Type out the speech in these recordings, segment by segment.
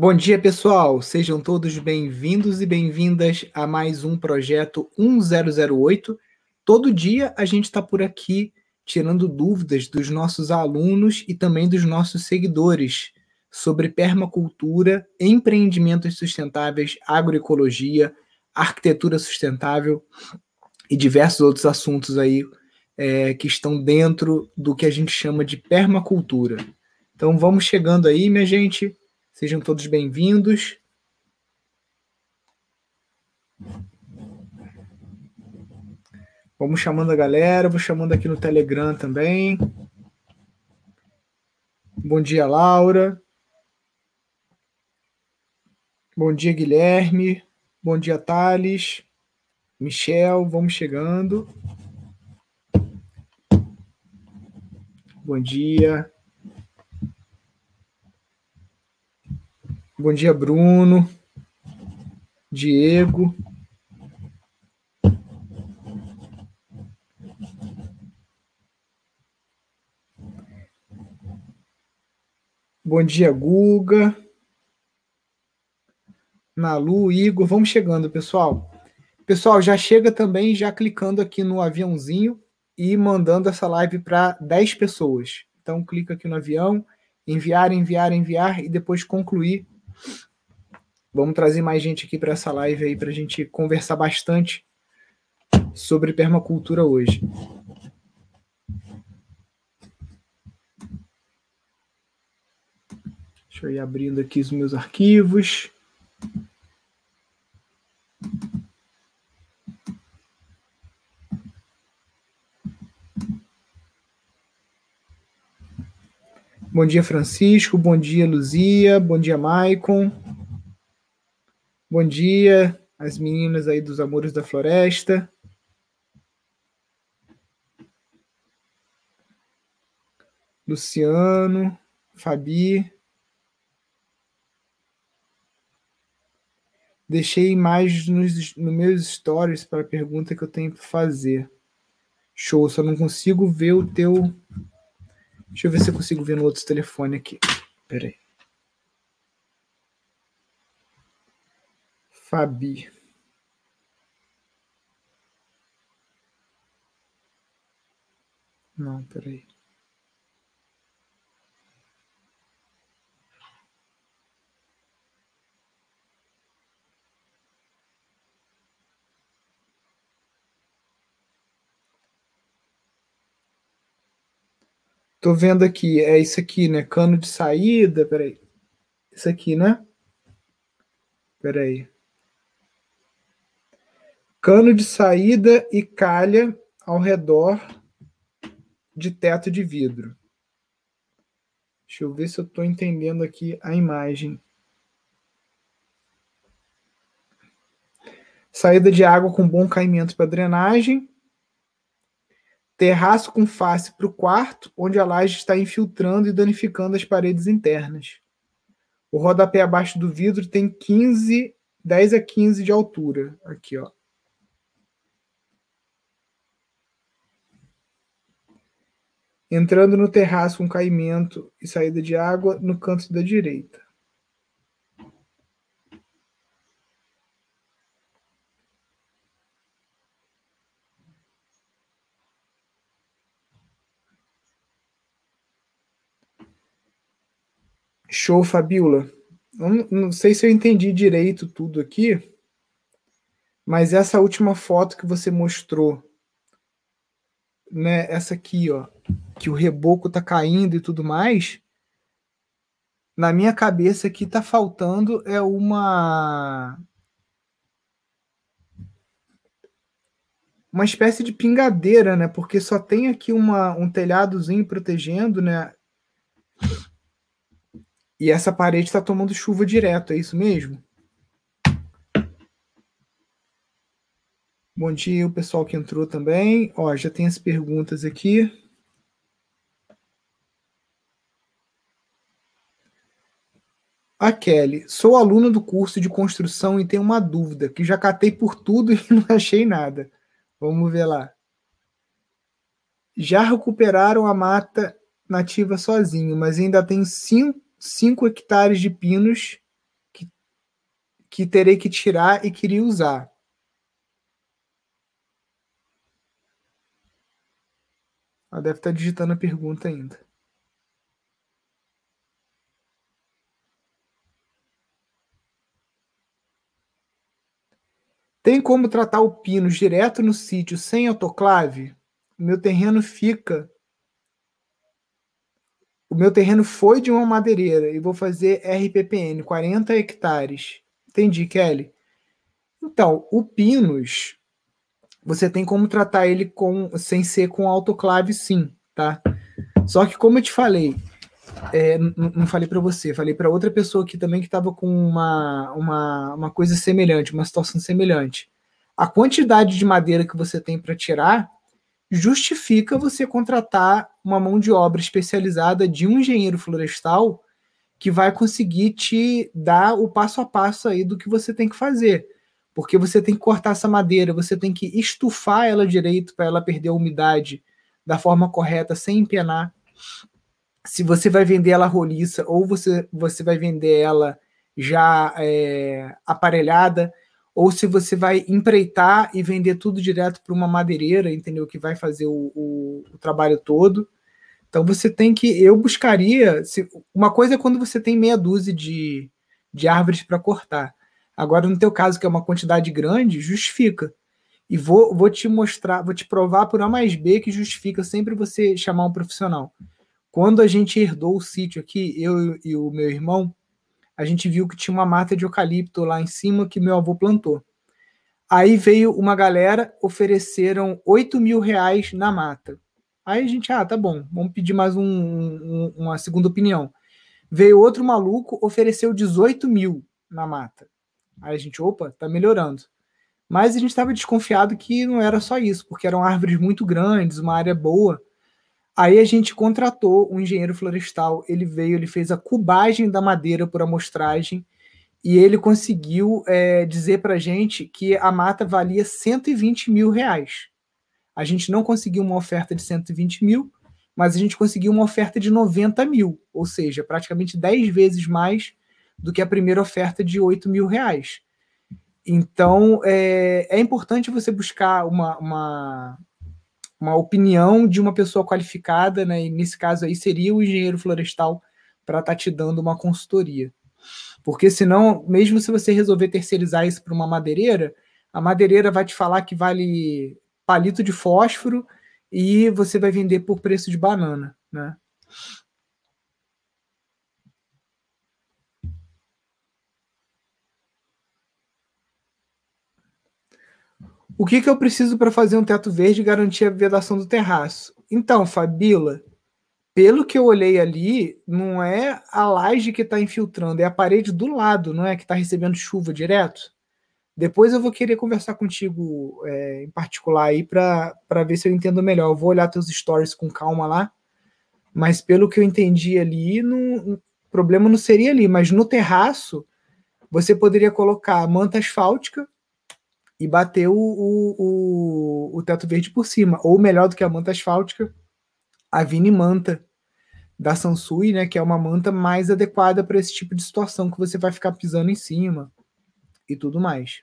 Bom dia, pessoal. Sejam todos bem-vindos e bem-vindas a mais um projeto 1008. Todo dia a gente está por aqui tirando dúvidas dos nossos alunos e também dos nossos seguidores sobre permacultura, empreendimentos sustentáveis, agroecologia, arquitetura sustentável e diversos outros assuntos aí é, que estão dentro do que a gente chama de permacultura. Então vamos chegando aí, minha gente. Sejam todos bem-vindos. Vamos chamando a galera, vou chamando aqui no Telegram também. Bom dia, Laura. Bom dia, Guilherme. Bom dia, Thales. Michel, vamos chegando. Bom dia. Bom dia, Bruno. Diego. Bom dia, Guga. Nalu, Igor, vamos chegando, pessoal. Pessoal, já chega também já clicando aqui no aviãozinho e mandando essa live para 10 pessoas. Então clica aqui no avião, enviar, enviar, enviar e depois concluir Vamos trazer mais gente aqui para essa live aí para a gente conversar bastante sobre permacultura hoje. Deixa eu ir abrindo aqui os meus arquivos. Bom dia, Francisco. Bom dia, Luzia. Bom dia, Maicon. Bom dia, as meninas aí dos Amores da Floresta. Luciano, Fabi. Deixei imagens nos, nos meus stories para a pergunta que eu tenho para fazer. Show, só não consigo ver o teu. Deixa eu ver se eu consigo ver no outro telefone aqui. Peraí. Fabi Não, peraí. Tô vendo aqui, é isso aqui, né? Cano de saída, peraí. Isso aqui, né? Peraí cano de saída e calha ao redor de teto de vidro. Deixa eu ver se eu estou entendendo aqui a imagem. Saída de água com bom caimento para drenagem. Terraço com face para o quarto, onde a laje está infiltrando e danificando as paredes internas. O rodapé abaixo do vidro tem 15, 10 a 15 de altura. Aqui, ó. entrando no terraço com caimento e saída de água no canto da direita. Show, Fabiola. Não, não sei se eu entendi direito tudo aqui, mas essa última foto que você mostrou, né, essa aqui, ó, que o reboco tá caindo e tudo mais, na minha cabeça aqui tá faltando é uma uma espécie de pingadeira, né? Porque só tem aqui uma, um telhadozinho protegendo, né? E essa parede está tomando chuva direto, é isso mesmo? Bom dia, o pessoal que entrou também. Ó, já tem as perguntas aqui. A Kelly, sou aluna do curso de construção e tenho uma dúvida, que já catei por tudo e não achei nada. Vamos ver lá. Já recuperaram a mata nativa sozinho, mas ainda tem 5 hectares de pinos que terei que tirar e queria usar. Ela deve estar digitando a pergunta ainda. Tem como tratar o pino direto no sítio sem autoclave? Meu terreno fica. O meu terreno foi de uma madeireira e vou fazer RPPN, 40 hectares. Entendi, Kelly. Então, o Pinos, você tem como tratar ele com, sem ser com autoclave, sim, tá? Só que, como eu te falei, é, não falei para você, falei para outra pessoa aqui também que estava com uma, uma, uma coisa semelhante, uma situação semelhante. A quantidade de madeira que você tem para tirar justifica você contratar uma mão de obra especializada de um engenheiro florestal que vai conseguir te dar o passo a passo aí do que você tem que fazer. Porque você tem que cortar essa madeira, você tem que estufar ela direito para ela perder a umidade da forma correta, sem empenar se você vai vender ela roliça ou você, você vai vender ela já é, aparelhada, ou se você vai empreitar e vender tudo direto para uma madeireira, entendeu? Que vai fazer o, o, o, trabalho todo. Então você tem que. Eu buscaria. Se, uma coisa é quando você tem meia dúzia de, de árvores para cortar. Agora, no teu caso, que é uma quantidade grande, justifica. E vou, vou te mostrar, vou te provar por A mais B que justifica sempre você chamar um profissional. Quando a gente herdou o sítio aqui, eu e o meu irmão, a gente viu que tinha uma mata de eucalipto lá em cima que meu avô plantou. Aí veio uma galera, ofereceram 8 mil reais na mata. Aí a gente, ah, tá bom, vamos pedir mais um, um, uma segunda opinião. Veio outro maluco, ofereceu 18 mil na mata. Aí a gente, opa, tá melhorando. Mas a gente estava desconfiado que não era só isso, porque eram árvores muito grandes, uma área boa. Aí a gente contratou um engenheiro florestal, ele veio, ele fez a cubagem da madeira por amostragem e ele conseguiu é, dizer para gente que a mata valia 120 mil reais. A gente não conseguiu uma oferta de 120 mil, mas a gente conseguiu uma oferta de 90 mil, ou seja, praticamente 10 vezes mais do que a primeira oferta de 8 mil reais. Então, é, é importante você buscar uma, uma, uma opinião de uma pessoa qualificada, né? E nesse caso aí seria o engenheiro florestal para estar tá te dando uma consultoria. Porque senão, mesmo se você resolver terceirizar isso para uma madeireira, a madeireira vai te falar que vale palito de fósforo e você vai vender por preço de banana, né? O que, que eu preciso para fazer um teto verde e garantir a vedação do terraço? Então, Fabila, pelo que eu olhei ali, não é a laje que está infiltrando, é a parede do lado, não é? Que está recebendo chuva direto. Depois eu vou querer conversar contigo é, em particular aí para ver se eu entendo melhor. Eu vou olhar teus stories com calma lá, mas pelo que eu entendi ali, não, o problema não seria ali, mas no terraço você poderia colocar manta asfáltica e bater o, o, o, teto verde por cima. Ou melhor do que a manta asfáltica, a Vini Manta da Sansui, né, que é uma manta mais adequada para esse tipo de situação que você vai ficar pisando em cima e tudo mais.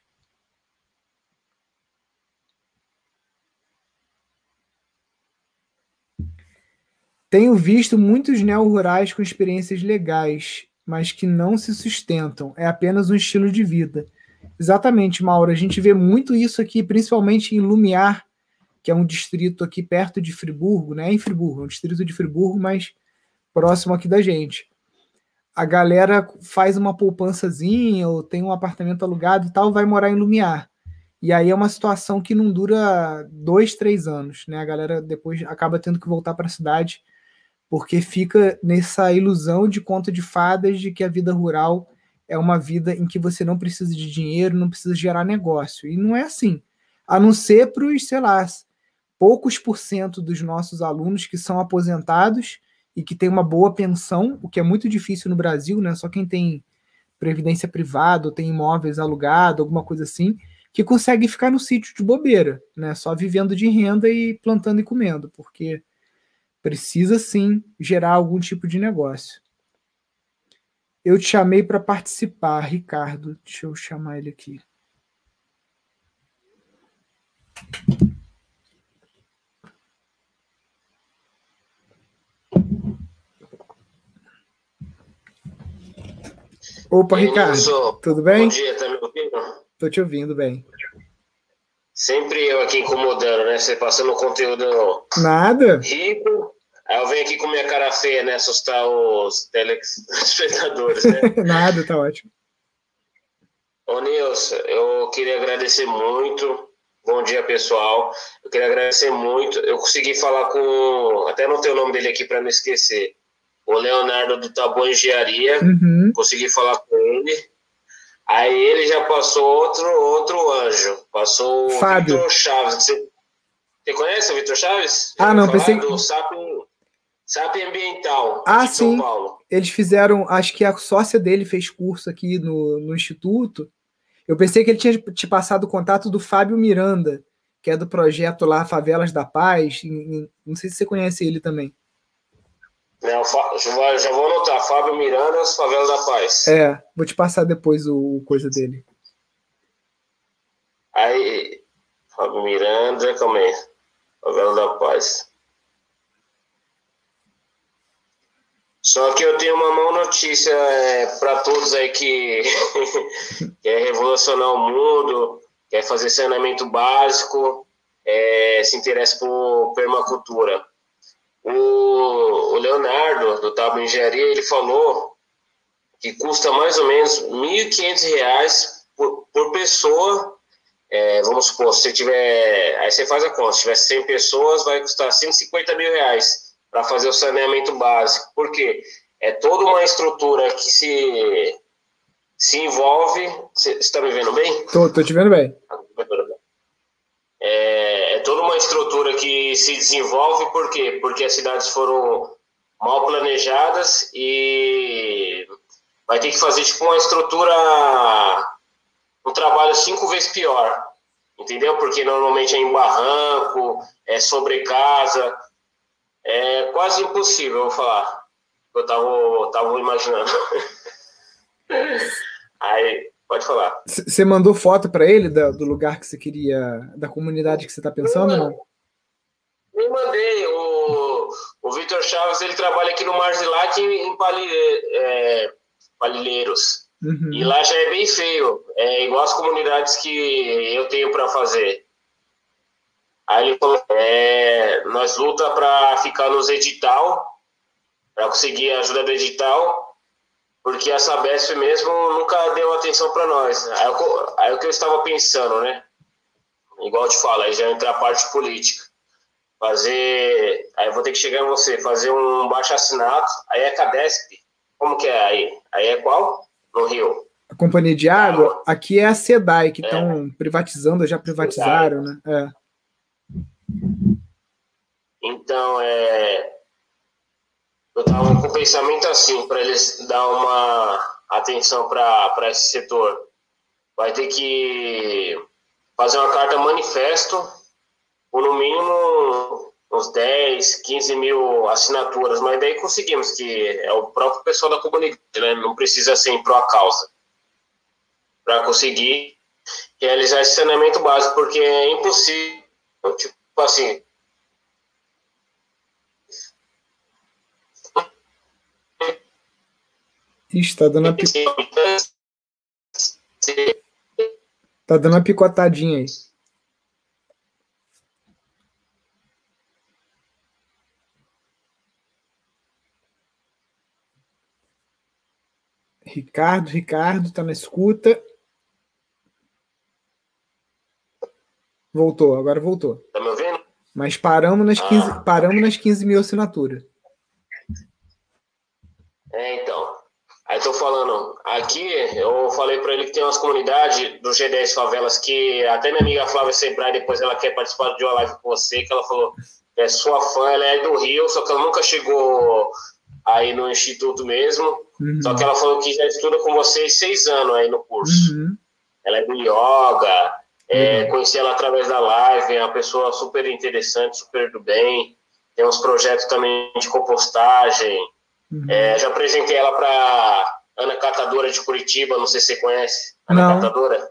Tenho visto muitos neo-rurais com experiências legais, mas que não se sustentam. É apenas um estilo de vida. Exatamente, Mauro. A gente vê muito isso aqui, principalmente em Lumiar, que é um distrito aqui perto de Friburgo, né? Em Friburgo, é um distrito de Friburgo, mas próximo aqui da gente. A galera faz uma poupançazinha ou tem um apartamento alugado e tal, vai morar em Lumiar. E aí é uma situação que não dura dois, três anos, né? A galera depois acaba tendo que voltar para a cidade porque fica nessa ilusão de conto de fadas de que a vida rural é uma vida em que você não precisa de dinheiro, não precisa gerar negócio. E não é assim. A não ser para os, sei lá, poucos por cento dos nossos alunos que são aposentados e que têm uma boa pensão, o que é muito difícil no Brasil, né? Só quem tem previdência privada ou tem imóveis alugados, alguma coisa assim, que consegue ficar no sítio de bobeira, né? Só vivendo de renda e plantando e comendo, porque precisa sim gerar algum tipo de negócio. Eu te chamei para participar, Ricardo. Deixa eu chamar ele aqui. Opa, Ricardo. Tudo bem? Bom dia, tá me ouvindo? Tô te ouvindo bem. Sempre eu aqui incomodando, né? Você passando conteúdo Nada. rico. Aí eu venho aqui com minha cara feia, né? Assustar os telespectadores, né? Nada, tá ótimo. Ô, Nilson, eu queria agradecer muito. Bom dia, pessoal. Eu queria agradecer muito. Eu consegui falar com. Até não tenho o nome dele aqui para não esquecer. O Leonardo do Tabu Engenharia. Uhum. Consegui falar com ele. Aí ele já passou outro, outro anjo. Passou o Fábio. Vitor Chaves. Você, você conhece o Vitor Chaves? Ah, não, pensei Do SAP, SAP Ambiental. Ah, de São sim. Paulo. Eles fizeram, acho que a sócia dele fez curso aqui no, no Instituto. Eu pensei que ele tinha te passado o contato do Fábio Miranda, que é do projeto lá Favelas da Paz. Não sei se você conhece ele também. Não, Fa- já vou- anotar. Fábio Miranda, as Favelas da Paz. É, vou te passar depois o, o coisa dele. Aí, Fábio Miranda, calma aí. Favela da Paz. Só que eu tenho uma má notícia para todos aí que quer revolucionar o mundo, quer fazer saneamento básico, é, se interessa por permacultura. O, o Leonardo, do Tabo Engenharia, ele falou que custa mais ou menos R$ 1.500 por, por pessoa é, vamos supor, se tiver. Aí você faz a conta, se tiver 100 pessoas, vai custar 150 mil reais para fazer o saneamento básico. Por quê? É toda uma estrutura que se, se envolve. Você está me vendo bem? Tô te vendo bem. É, é toda uma estrutura que se desenvolve, por quê? Porque as cidades foram mal planejadas e vai ter que fazer tipo uma estrutura um trabalho cinco vezes pior, entendeu? Porque normalmente é em barranco, é sobre casa, é quase impossível, vou falar. Eu tava, tava imaginando. Aí, pode falar. Você mandou foto para ele da- do lugar que você queria, da comunidade que você tá pensando? Não. Me mandei. O, o Vitor Chaves, ele trabalha aqui no Marzilac em Pali, é, Palilheiros. Uhum. E lá já é bem feio. É igual as comunidades que eu tenho para fazer. Aí ele falou, é, nós luta para ficar nos edital, para conseguir a ajuda do edital, porque a Sabesp mesmo nunca deu atenção para nós. Aí, eu- aí o que eu estava pensando, né? Igual eu te falo, aí já entra a parte política. Fazer. Aí eu vou ter que chegar em você, fazer um baixo assinato, aí é Cadesp. Como que é aí? Aí é qual? No Rio. A companhia de água, aqui é a SEDAI, que estão privatizando, já privatizaram, né? É. Então, é, eu estava com o pensamento assim, para eles dar uma atenção para esse setor. Vai ter que fazer uma carta manifesto, por no mínimo uns 10, 15 mil assinaturas, mas daí conseguimos, que é o próprio pessoal da comunidade, né? não precisa ser em pró causa, para conseguir realizar esse saneamento básico, porque é impossível, tipo assim, Ixi, tá dando uma, pi- tá dando uma picotadinha aí. Ricardo, Ricardo, tá na escuta. Voltou, agora voltou. Tá me ouvindo? Mas paramos nas 15, paramos nas 15 mil assinaturas. É, então. Aí tô falando, aqui eu falei pra ele que tem umas comunidades do G10 Favelas que até minha amiga Flávia Sebrai, depois ela quer participar de uma live com você, que ela falou que é sua fã, ela é do Rio, só que ela nunca chegou aí no instituto mesmo. Uhum. Só que ela falou que já estuda com vocês seis anos aí no curso. Uhum. Ela é do yoga, é, conheci ela através da live, é uma pessoa super interessante, super do bem. Tem uns projetos também de compostagem. Uhum. É, já apresentei ela para Ana Catadora de Curitiba, não sei se você conhece. Ana não. Catadora.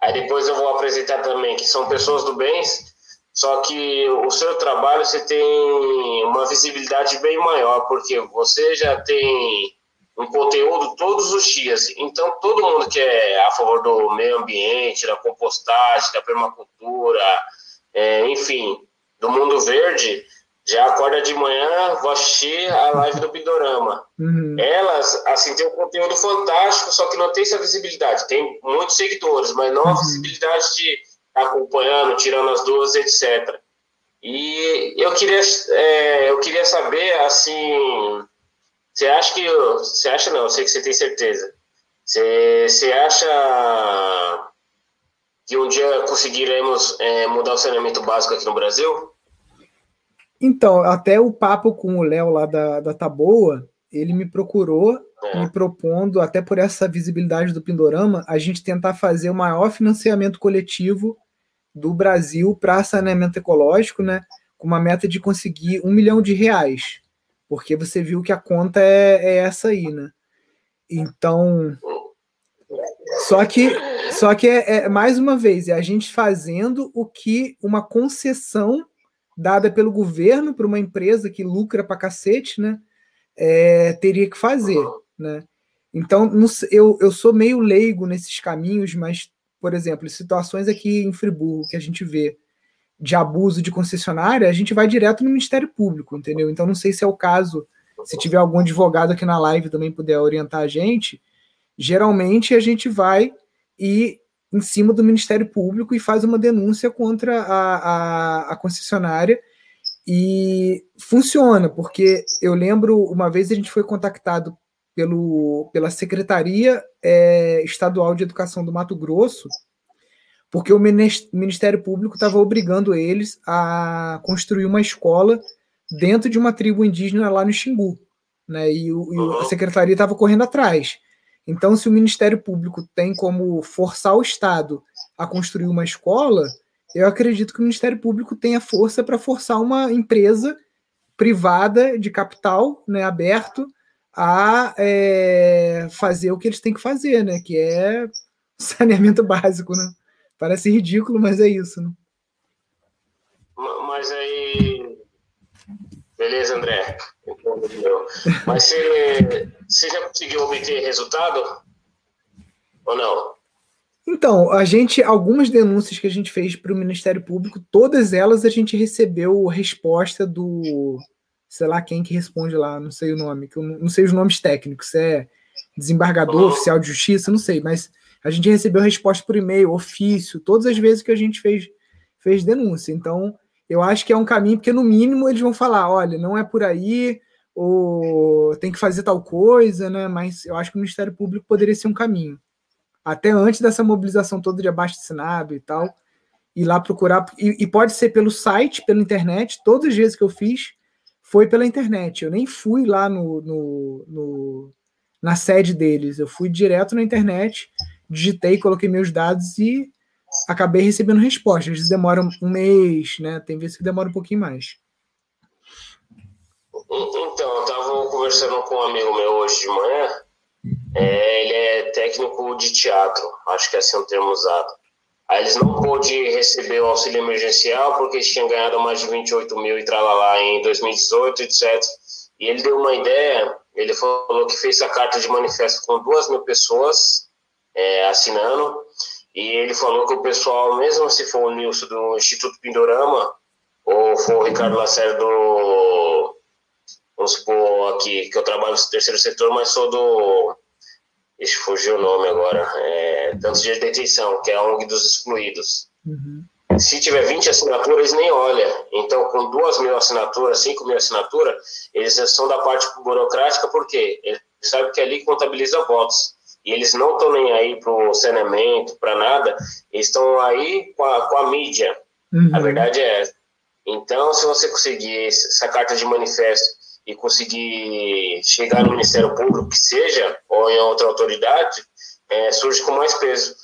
Aí depois eu vou apresentar também, que são pessoas do bem, só que o seu trabalho você tem uma visibilidade bem maior, porque você já tem um conteúdo todos os dias. Então, todo mundo que é a favor do meio ambiente, da compostagem, da permacultura, é, enfim, do mundo verde, já acorda de manhã, vou assistir a live do Pindorama. Uhum. Elas, assim, tem um conteúdo fantástico, só que não tem essa visibilidade. Tem muitos seguidores, mas não uhum. a visibilidade de acompanhando, tirando as duas, etc. E eu queria, é, eu queria saber, assim, você acha que, você acha não, eu sei que você tem certeza. Você, você acha que um dia conseguiremos é, mudar o saneamento básico aqui no Brasil? Então, até o papo com o Léo lá da, da Taboa, ele me procurou, me propondo, até por essa visibilidade do Pindorama, a gente tentar fazer o maior financiamento coletivo do Brasil para saneamento ecológico, né? Com uma meta de conseguir um milhão de reais. Porque você viu que a conta é, é essa aí, né? Então. Só que, só que é, é, mais uma vez, é a gente fazendo o que uma concessão dada pelo governo para uma empresa que lucra para cacete, né? É, teria que fazer, né? Então, eu, eu sou meio leigo nesses caminhos, mas por exemplo, situações aqui em Friburgo que a gente vê de abuso de concessionária, a gente vai direto no Ministério Público, entendeu? Então não sei se é o caso, se tiver algum advogado aqui na live também puder orientar a gente, geralmente a gente vai e em cima do Ministério Público e faz uma denúncia contra a, a, a concessionária e funciona, porque eu lembro uma vez a gente foi contactado pelo, pela Secretaria é, Estadual de Educação do Mato Grosso, porque o Ministério Público estava obrigando eles a construir uma escola dentro de uma tribo indígena lá no Xingu. Né, e, o, e a secretaria estava correndo atrás. Então, se o Ministério Público tem como forçar o Estado a construir uma escola, eu acredito que o Ministério Público tenha força para forçar uma empresa privada de capital né, aberto a é, fazer o que eles têm que fazer, né? Que é saneamento básico, né? Parece ridículo, mas é isso, né? Mas aí. Beleza, André. Mas você, você já conseguiu obter resultado? Ou não? Então, a gente, algumas denúncias que a gente fez para o Ministério Público, todas elas a gente recebeu resposta do sei lá quem que responde lá, não sei o nome, que eu não sei os nomes técnicos, se é desembargador, oficial de justiça, não sei, mas a gente recebeu resposta por e-mail, ofício, todas as vezes que a gente fez, fez denúncia. Então, eu acho que é um caminho, porque no mínimo eles vão falar, olha, não é por aí, ou tem que fazer tal coisa, né? Mas eu acho que o Ministério Público poderia ser um caminho. Até antes dessa mobilização toda de abaixo assinado e tal, ir lá procurar, e, e pode ser pelo site, pela internet, todas as vezes que eu fiz, foi pela internet. Eu nem fui lá no, no, no, na sede deles. Eu fui direto na internet, digitei, coloquei meus dados e acabei recebendo resposta. Às vezes demora um mês, né? Tem vezes que demora um pouquinho mais. Então, eu estava conversando com um amigo meu hoje de manhã. É, ele é técnico de teatro, acho que é assim o termo usado. Aí eles não pôde receber o auxílio emergencial porque eles tinham ganhado mais de 28 mil e tralalá em 2018, etc. E ele deu uma ideia, ele falou que fez a carta de manifesto com duas mil pessoas é, assinando, e ele falou que o pessoal, mesmo se for o Nilson do Instituto Pindorama, ou for o Ricardo Lacerda do, vamos supor aqui, que eu trabalho no terceiro setor, mas sou do Ixi, fugiu o nome agora. É, tantos dias de detenção, que é a ONG dos excluídos. Uhum. Se tiver 20 assinaturas, eles nem olham. Então, com 2 mil assinaturas, 5 mil assinaturas, eles são da parte burocrática, porque eles sabem que ali contabiliza votos. E eles não estão nem aí para o saneamento, para nada. Eles estão aí com a, com a mídia. Uhum. A verdade é essa. Então, se você conseguir essa carta de manifesto e conseguir chegar no Ministério Público, que seja, ou em outra autoridade, é, surge com mais peso.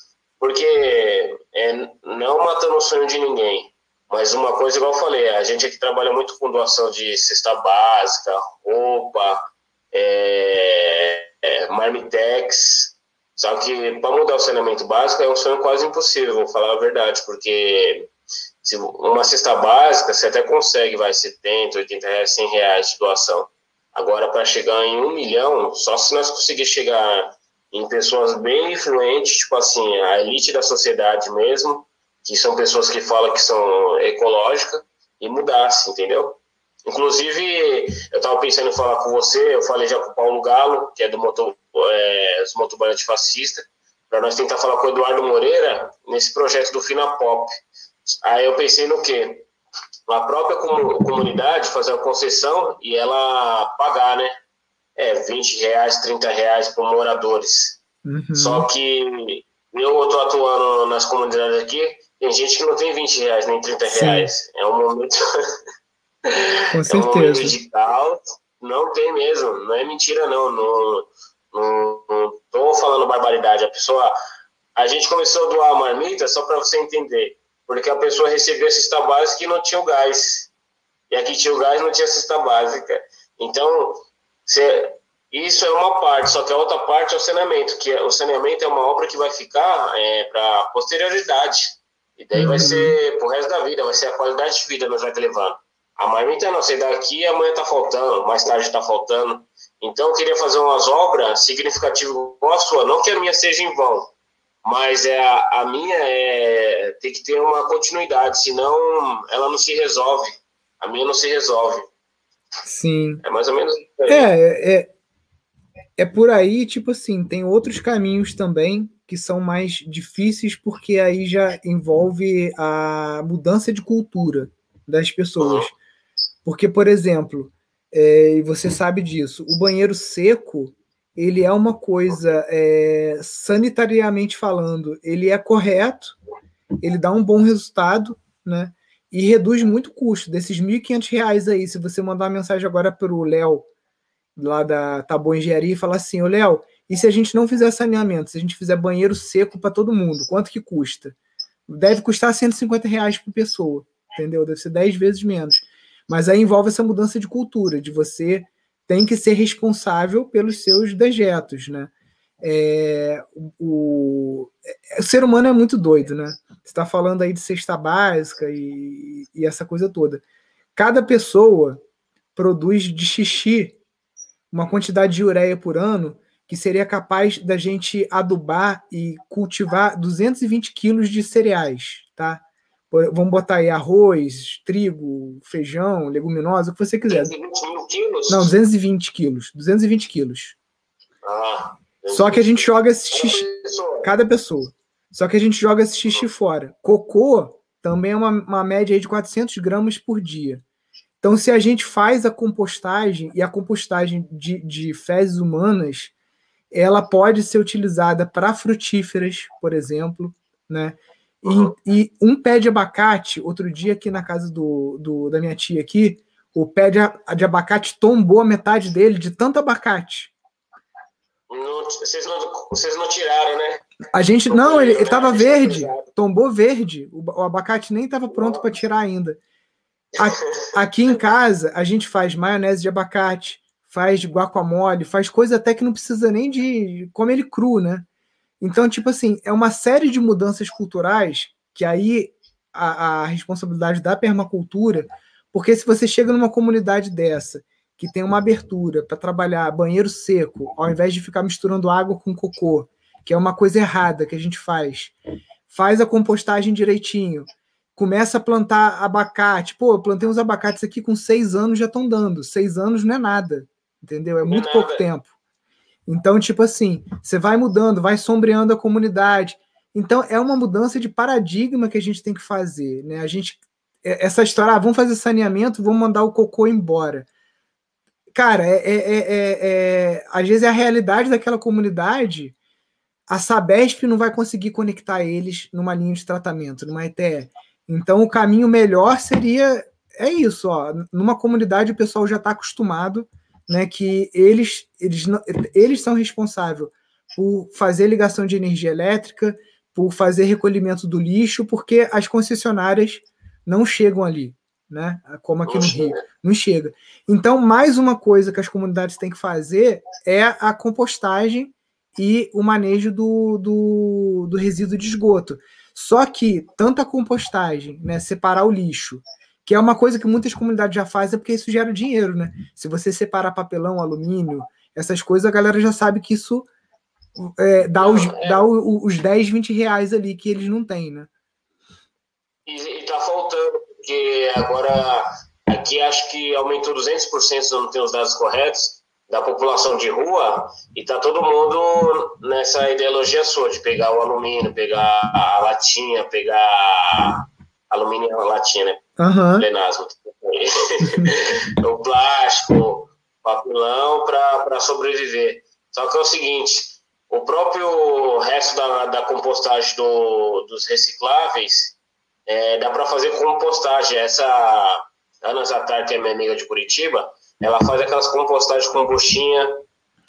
Porque é, não matando o sonho de ninguém, mas uma coisa, igual eu falei, a gente aqui trabalha muito com doação de cesta básica, roupa, é, é, Marmitex. Só que para mudar o saneamento básico é um sonho quase impossível, vou falar a verdade, porque se uma cesta básica você até consegue, vai 70, 80 reais, 100 reais de doação. Agora, para chegar em um milhão, só se nós conseguirmos chegar em pessoas bem influentes, tipo assim, a elite da sociedade mesmo, que são pessoas que falam que são ecológicas, e mudasse, entendeu? Inclusive, eu estava pensando em falar com você, eu falei já com o Paulo Galo, que é do motor, é, motoboias fascista, para nós tentar falar com o Eduardo Moreira nesse projeto do Finapop. Aí eu pensei no quê? A própria comunidade fazer a concessão e ela pagar, né? É, 20 reais, 30 reais por moradores. Uhum. Só que eu estou atuando nas comunidades aqui, tem gente que não tem 20 reais nem 30 Sim. reais. É um momento. Com certeza. é um caos. Não tem mesmo. Não é mentira, não. Não, não, não tô falando barbaridade. A pessoa. A gente começou a doar a marmita só para você entender. Porque a pessoa recebia a cesta básica e não tinha o gás. E aqui tinha o gás não tinha cesta básica. Então, você, isso é uma parte, só que a outra parte é o saneamento, que é, o saneamento é uma obra que vai ficar é, para posterioridade. E daí uhum. vai ser pro resto da vida, vai ser a qualidade de vida que nós vai levando. A marmita não, sei daqui amanhã tá faltando, mais tarde tá faltando. Então eu queria fazer umas obras significativas com a sua, não que a minha seja em vão, mas é a, a minha é tem que ter uma continuidade, senão ela não se resolve. A minha não se resolve. Sim. É mais ou menos. É, é, é por aí, tipo assim, tem outros caminhos também que são mais difíceis porque aí já envolve a mudança de cultura das pessoas. Porque, por exemplo, é, e você sabe disso, o banheiro seco ele é uma coisa é, sanitariamente falando, ele é correto, ele dá um bom resultado, né? E reduz muito o custo. Desses R$ 1.500 aí, se você mandar uma mensagem agora para o Léo, lá da Taboa Engenharia, e falar assim: Ô Léo, e se a gente não fizer saneamento, se a gente fizer banheiro seco para todo mundo, quanto que custa? Deve custar 150 reais por pessoa, entendeu? Deve ser 10 vezes menos. Mas aí envolve essa mudança de cultura, de você tem que ser responsável pelos seus dejetos, né? É, o, o, ser humano é muito doido, né? Você está falando aí de cesta básica e, e, essa coisa toda. Cada pessoa produz de xixi uma quantidade de ureia por ano que seria capaz da gente adubar e cultivar 220 quilos de cereais, tá? Vamos botar aí arroz, trigo, feijão, leguminosa, o que você quiser. 220 quilos? Não, 220 quilos. 220 quilos. Ah, Só que a gente joga esse xixi. Cada pessoa. Só que a gente joga esse xixi fora. Cocô também é uma, uma média aí de 400 gramas por dia. Então, se a gente faz a compostagem, e a compostagem de, de fezes humanas, ela pode ser utilizada para frutíferas, por exemplo, né? E, e, um pé de abacate, outro dia aqui na casa do, do da minha tia aqui, o pé de, de, abacate tombou a metade dele de tanto abacate. Não, vocês, não, vocês não tiraram, né? A gente não, ele estava verde, tombou verde. O, o abacate nem estava pronto para tirar ainda. Aqui, aqui em casa a gente faz maionese de abacate, faz guacamole, faz coisa até que não precisa nem de comer ele cru, né? Então, tipo assim, é uma série de mudanças culturais que aí a, a responsabilidade da permacultura, porque se você chega numa comunidade dessa que tem uma abertura para trabalhar banheiro seco, ao invés de ficar misturando água com cocô, que é uma coisa errada que a gente faz, faz a compostagem direitinho, começa a plantar abacate. Pô, eu plantei uns abacates aqui com seis anos já estão dando. Seis anos não é nada, entendeu? É muito é pouco tempo. Então, tipo assim, você vai mudando, vai sombreando a comunidade. Então, é uma mudança de paradigma que a gente tem que fazer, né? A gente é, essa história, ah, vamos fazer saneamento, vamos mandar o cocô embora. Cara, é, é, é, é, às vezes é a realidade daquela comunidade. A Sabesp não vai conseguir conectar eles numa linha de tratamento, numa ETE. Então, o caminho melhor seria é isso, ó. Numa comunidade o pessoal já está acostumado né, que eles, eles, eles são responsáveis por fazer ligação de energia elétrica, por fazer recolhimento do lixo, porque as concessionárias não chegam ali. né? Como aqui não no. Rio. Não chega. Então, mais uma coisa que as comunidades têm que fazer é a compostagem e o manejo do, do, do resíduo de esgoto. Só que tanto a compostagem, né, separar o lixo, que é uma coisa que muitas comunidades já fazem, porque isso gera dinheiro, né? Se você separar papelão, alumínio, essas coisas, a galera já sabe que isso é, dá, os, é... dá os 10, 20 reais ali que eles não têm, né? E, e tá faltando, porque agora aqui acho que aumentou 200%, se eu não tenho os dados corretos, da população de rua, e tá todo mundo nessa ideologia sua, de pegar o alumínio, pegar a latinha, pegar alumínio a latinha, né? Uhum. Plenasmo. o plástico, papelão para sobreviver. Só que é o seguinte, o próprio resto da, da compostagem do, dos recicláveis é, dá para fazer compostagem. Essa Ana Zatar, que é minha amiga de Curitiba, ela faz aquelas compostagens com buchinha,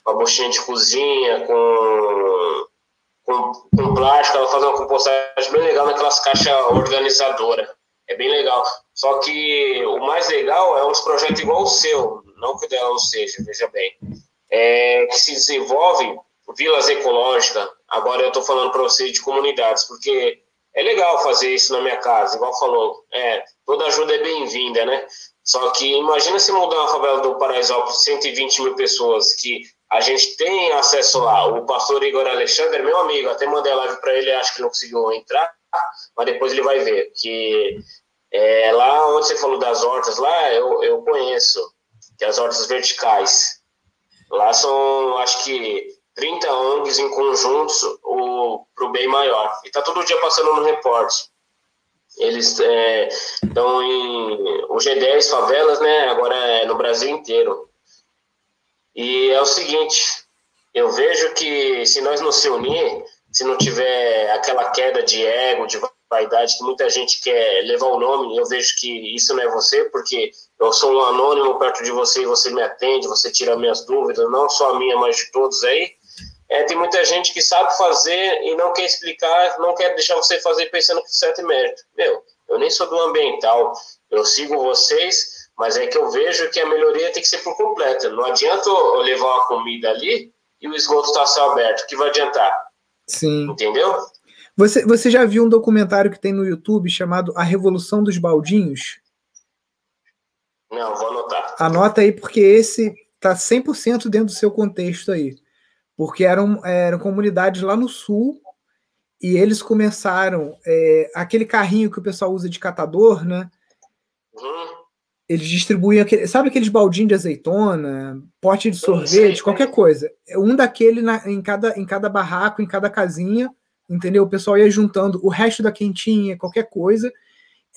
com a buchinha de cozinha, com, com, com plástico. Ela faz uma compostagem bem legal naquelas caixas organizadoras. É bem legal. Só que o mais legal é uns projetos igual o seu, não que o dela não seja, veja bem, é, que se desenvolve vilas ecológicas. Agora eu estou falando para você de comunidades, porque é legal fazer isso na minha casa, igual falou. É, toda ajuda é bem-vinda, né? Só que imagina se mudar a favela do Paraisópolis, 120 mil pessoas, que a gente tem acesso lá. O pastor Igor Alexandre, meu amigo, até mandei a live para ele, acho que não conseguiu entrar, mas depois ele vai ver. Que é, lá onde você falou das hortas, lá eu, eu conheço, que é as hortas verticais. Lá são, acho que 30 ONGs em conjuntos para o bem maior. E está todo dia passando no reporte. Eles é, estão em o G10 favelas, né? Agora é no Brasil inteiro. E é o seguinte, eu vejo que se nós não se unir, se não tiver aquela queda de ego, de vaidade que muita gente quer levar o nome, eu vejo que isso não é você, porque eu sou um anônimo perto de você e você me atende, você tira minhas dúvidas, não só a minha, mas de todos aí. É, tem muita gente que sabe fazer e não quer explicar, não quer deixar você fazer pensando que certo e mérito. Meu, eu nem sou do ambiental, eu sigo vocês, mas é que eu vejo que a melhoria tem que ser por completo. Não adianta eu levar uma comida ali e o esgoto está céu aberto. O que vai adiantar? Sim. Entendeu? Você, você já viu um documentário que tem no YouTube chamado A Revolução dos Baldinhos? Não, vou anotar. Anota aí, porque esse tá 100% dentro do seu contexto aí porque eram, eram comunidades lá no sul e eles começaram é, aquele carrinho que o pessoal usa de catador, né? Uhum. Eles distribuíam aquele, sabe aqueles baldinhos de azeitona, pote de sorvete, qualquer coisa. Um daquele na, em, cada, em cada barraco, em cada casinha, entendeu? O pessoal ia juntando o resto da quentinha, qualquer coisa,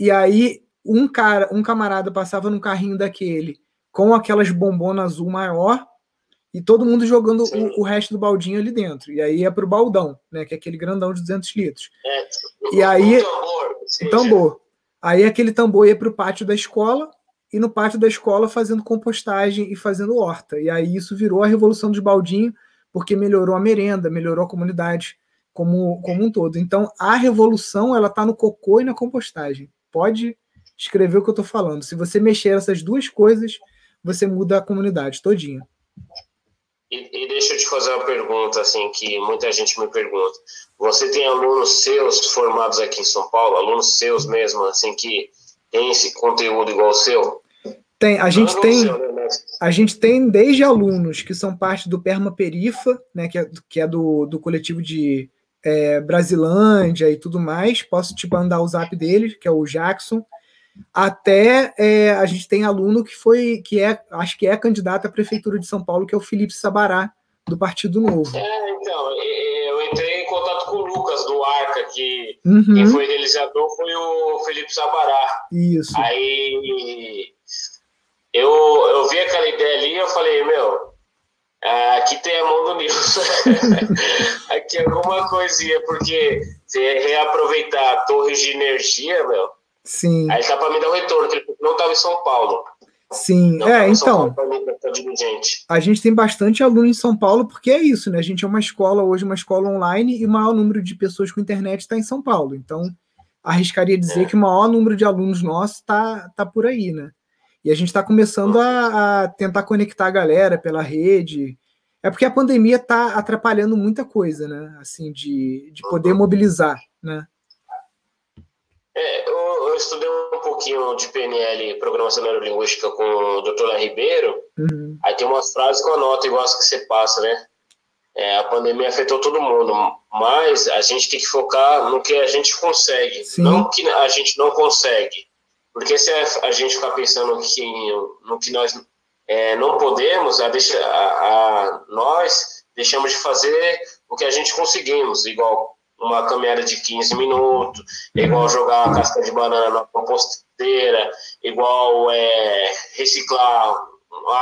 e aí um cara, um camarada passava num carrinho daquele com aquelas bombonas azul maior e todo mundo jogando o, o, resto do baldinho ali dentro. E aí é pro baldão, né? Que é aquele grandão de 200 litros. É, e aí. O tambor. O tambor. Aí aquele tambor ia pro pátio da escola e no pátio da escola fazendo compostagem e fazendo horta. E aí isso virou a revolução dos baldinhos, porque melhorou a merenda, melhorou a comunidade como, como um todo. Então a revolução ela tá no cocô e na compostagem. Pode escrever o que eu tô falando. Se você mexer essas duas coisas, você muda a comunidade todinha. E, e, deixa eu te fazer uma pergunta, assim, que muita gente me pergunta. Você tem alunos seus formados aqui em São Paulo, alunos seus mesmo, assim, que tem esse conteúdo igual o seu? Tem, a gente tem, né? a gente tem desde alunos que são parte do Permaperifa, né, que é, que é do, do coletivo de é, Brasilândia e tudo mais. Posso te mandar o zap dele, que é o Jackson até é, a gente tem aluno que foi, que é, acho que é candidato à prefeitura de São Paulo, que é o Felipe Sabará, do Partido Novo. É, então, eu entrei em contato com o Lucas do Arca, que uhum. quem foi idealizador foi o Felipe Sabará. Isso. Aí eu, eu vi aquela ideia ali e eu falei, meu, aqui tem a mão do Nilson. aqui é alguma coisinha, porque se reaproveitar torres de energia, meu Sim. Aí tá para me dar o retorno, que ele não estava em São Paulo. Sim, não é, então. A gente tem bastante aluno em São Paulo, porque é isso, né? A gente é uma escola, hoje, uma escola online, e o maior número de pessoas com internet está em São Paulo. Então, arriscaria dizer é. que o maior número de alunos nossos está tá por aí, né? E a gente está começando a, a, tentar conectar a galera pela rede. É porque a pandemia está atrapalhando muita coisa, né? Assim, de, de poder mobilizar, né? É, eu, eu, estudei um pouquinho de PNL, Programação Neurolinguística, com o Dr. Ribeiro. Uhum. Aí tem umas frases que eu anoto igual as que você passa, né? É, a pandemia afetou todo mundo, mas a gente tem que focar no que a gente consegue, Sim. não que a gente não consegue. Porque se a gente ficar pensando que, no que nós é, não podemos, a, deixa, a, a, nós deixamos de fazer o que a gente conseguimos, igual uma caminhada de 15 minutos, igual jogar a casca de banana na composteira, igual é, reciclar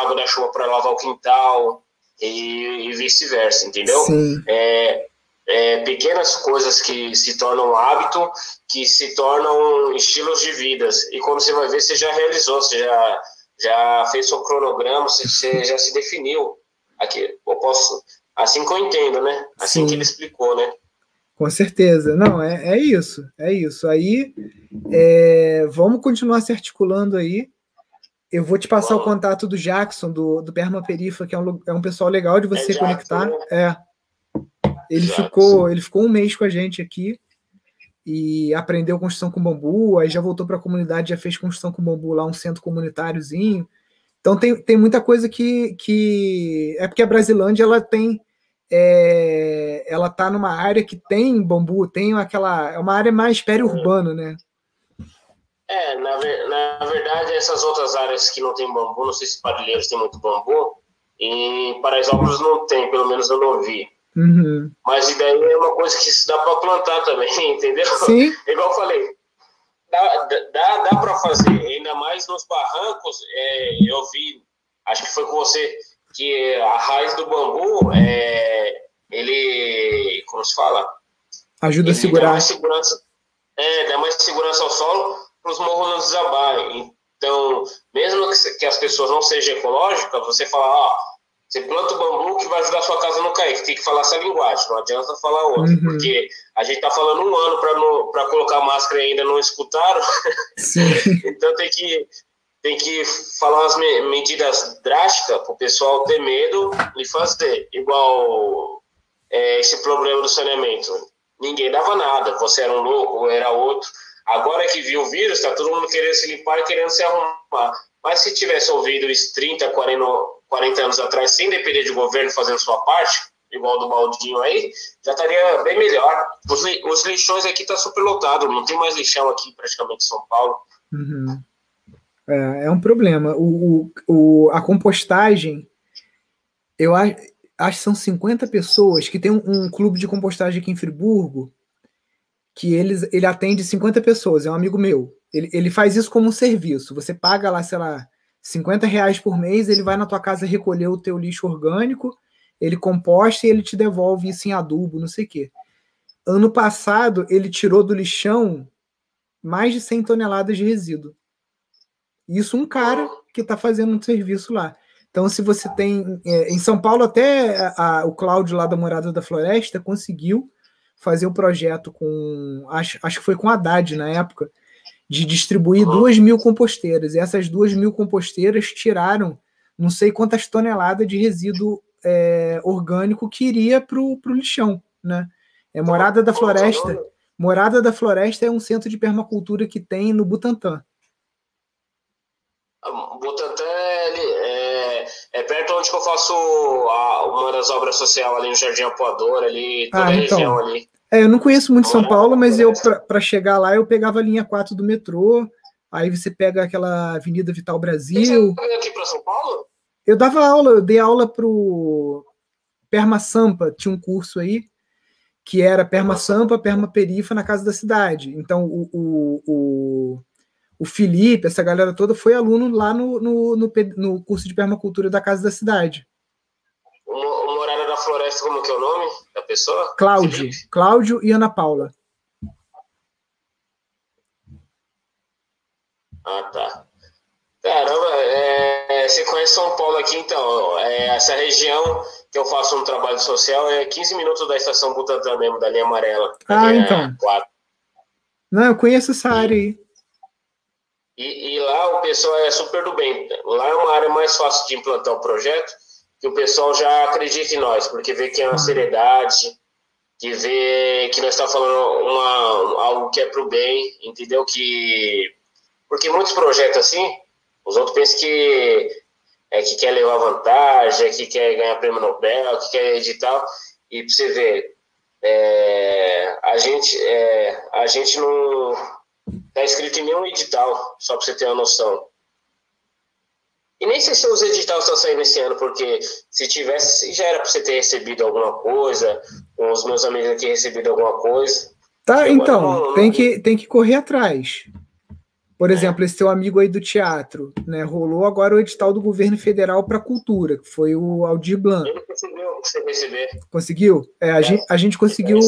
água da chuva para lavar o quintal e, e vice-versa, entendeu? É, é, pequenas coisas que se tornam hábito, que se tornam estilos de vidas. E quando você vai ver, você já realizou, você já, já fez seu cronograma, você, você já se definiu. Aqui, eu posso, assim que eu entendo, né? Assim Sim. que ele explicou, né? Com certeza. Não, é, é isso. É isso. Aí, é, vamos continuar se articulando aí. Eu vou te passar o contato do Jackson, do, do Permaperifa, que é um, é um pessoal legal de você é conectar. Jackson, né? É. Ele ficou, ele ficou um mês com a gente aqui e aprendeu construção com bambu, aí já voltou para a comunidade, já fez construção com bambu lá, um centro comunitáriozinho. Então tem, tem muita coisa que, que. É porque a Brasilândia ela tem é, ela está numa área que tem bambu, tem aquela. É uma área mais periurbana, né? É, na, na verdade, essas outras áreas que não tem bambu, não sei se Parelheiros tem muito bambu, em Paraisópolis não tem, pelo menos eu não vi. Uhum. Mas daí é uma coisa que se dá para plantar também, entendeu? Sim. Igual eu falei, dá, dá, dá para fazer, ainda mais nos barrancos. É, eu vi, acho que foi com você, que a raiz do bambu, é, ele, como se fala? Ajuda a segurar. Dá mais segurança, é, dá mais segurança ao solo para os morros não desabarem. Então, mesmo que, as pessoas não sejam ecológicas, você fala, ó, você planta o bambu que vai ajudar a sua casa a não cair. Tem que falar essa linguagem, não adianta falar outra. Uhum. Porque a gente está falando um ano para colocar máscara e ainda não escutaram. então tem que, tem que falar umas medidas drásticas para o pessoal ter medo e fazer. Igual é, esse problema do saneamento. Ninguém dava nada, você era um louco, ou era outro. Agora que viu o vírus, está todo mundo querendo se limpar e querendo se arrumar. Mas se tivesse ouvido isso 30, 40, 40 anos atrás, sem depender de governo fazendo sua parte, igual do Baldinho aí, já estaria bem melhor. Os, os lixões aqui estão tá super lotados, não tem mais lixão aqui praticamente em São Paulo. Uhum. É, é, um problema. O, o, o, a compostagem, eu acho, acho que são 50 pessoas que tem um, um, clube de compostagem aqui em Friburgo, que eles, ele atende 50 pessoas, é um amigo meu. Ele, ele faz isso como um serviço. Você paga lá, sei lá, 50 reais por mês, ele vai na tua casa recolher o teu lixo orgânico, ele composta e ele te devolve isso em adubo, não sei o quê. Ano passado, ele tirou do lixão mais de 100 toneladas de resíduo. Isso um cara que está fazendo um serviço lá. Então, se você tem. É, em São Paulo, até a, a, o Cláudio lá da Morada da Floresta conseguiu fazer o um projeto com. Acho, acho que foi com Haddad na época, de distribuir duas mil composteiras. E essas duas mil composteiras tiraram não sei quantas toneladas de resíduo é, orgânico que iria para o lixão. Né? É Morada da Floresta. Morada da Floresta é um centro de permacultura que tem no Butantã. Butantã é, é, perto onde eu faço a, uma das obras sociais ali no Jardim Apoador, ali, toda ah, a então. região ali. É, eu não conheço muito São Paulo, mas eu para chegar lá eu pegava a linha 4 do metrô, aí você pega aquela Avenida Vital Brasil. Você aqui para São Paulo? Eu dava aula, eu dei aula pro Perma Sampa, tinha um curso aí que era Perma Sampa, Perma Perifa na casa da cidade. Então o, o, o o Felipe, essa galera toda foi aluno lá no, no, no, no curso de permacultura da Casa da Cidade. Floresta, como que é o nome da pessoa? Cláudio. Cláudio e Ana Paula. Ah, tá. Caramba, é, você conhece São Paulo aqui, então. É, essa região que eu faço um trabalho social é 15 minutos da estação Butantã mesmo, da linha amarela. Ah, então. 4. Não, eu conheço essa área aí. E, e, lá o pessoal é super do bem. Lá é uma área mais fácil de implantar o projeto, que o pessoal já acredita em nós, porque vê que é uma uhum. seriedade, que vê que nós estamos falando uma, algo que é para o bem, entendeu? Que porque muitos projetos assim, os outros pensam que é que quer levar vantagem, é que quer ganhar prêmio Nobel, que quer editar, e para você ver, é, a gente é, a gente não está escrito em nenhum edital, só para você ter uma noção. E nem sei se os editais estão saindo esse ano, porque se tivesse, já era para você ter recebido alguma coisa, os meus amigos aqui recebido alguma coisa. Tá, então, não, tem, que, tem que correr atrás. Por exemplo, esse teu amigo aí do teatro, né? Rolou agora o edital do governo federal para cultura, que foi o Aldir Blanc. Ele conseguiu receber. Conseguiu? É, a, é. Gente, a gente conseguiu.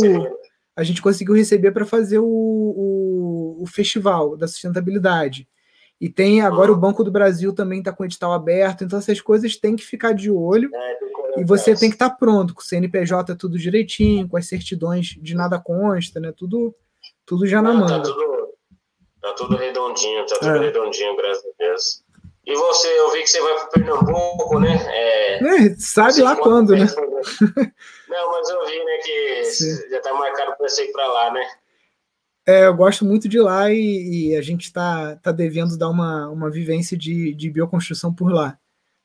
A gente conseguiu receber para fazer o, o, o, festival da sustentabilidade. E tem agora uhum. o Banco do Brasil também está com o edital aberto, então essas coisas tem que ficar de olho. É, e você tem que estar tá pronto, com o CNPJ tudo direitinho, com as certidões de nada consta, né? Tudo, tudo já na Não, mão. Tá tudo Tá tudo redondinho, tá tudo é. redondinho, graças a Deus. E você, eu vi que você vai para Pernambuco, né? É, é sabe lá quando, né? Não, mas eu vi, né, que Sim. já tá marcado para você ir para lá, né? É, eu gosto muito de lá e, e a gente está tá devendo dar uma, uma vivência de, de bioconstrução por lá.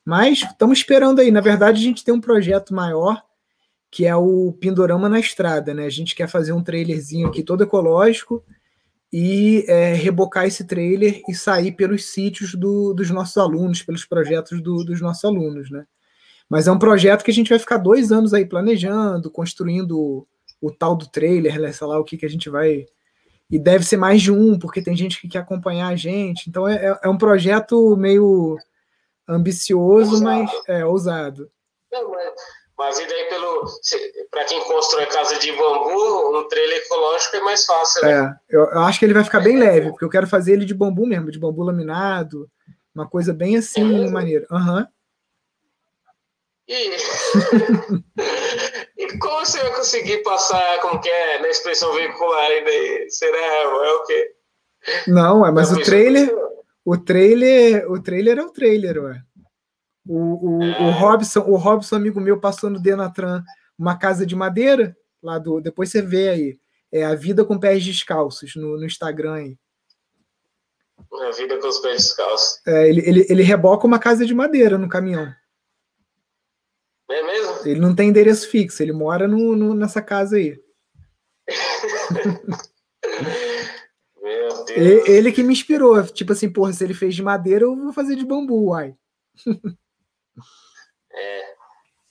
Mas estamos esperando aí. Na verdade, a gente tem um projeto maior que é o Pindorama na Estrada, né? A gente quer fazer um trailerzinho aqui todo ecológico e é, rebocar esse trailer e sair pelos sítios do, dos nossos alunos, pelos projetos do, dos nossos alunos, né? Mas é um projeto que a gente vai ficar dois anos aí planejando, construindo o, o tal do trailer, né? sei lá o que, que a gente vai. E deve ser mais de um, porque tem gente que quer acompanhar a gente. Então é, é, é um projeto meio ambicioso, ousado. mas é ousado. Não, mas mas e daí, pelo para quem constrói casa de bambu, um trailer ecológico é mais fácil, né? É, eu, eu acho que ele vai ficar bem leve, porque eu quero fazer ele de bambu mesmo, de bambu laminado, uma coisa bem assim, é maneira. Aham. Uhum. E... como você vai conseguir passar, como que é, na expressão veicular aí Será é o quê? Não, é, mas o trailer, o trailer, o trailer é o trailer, ué. O, o, o, Robson, o Robson, amigo meu, passou no Denatran uma casa de madeira, lá do. Depois você vê aí. É a vida com pés descalços no, no Instagram aí. A vida com os pés descalços. É, ele, ele, ele reboca uma casa de madeira no caminhão. É mesmo? Ele não tem endereço fixo, ele mora no, no nessa casa aí. Meu Deus. Ele que me inspirou. Tipo assim, porra, se ele fez de madeira, eu vou fazer de bambu, uai. É.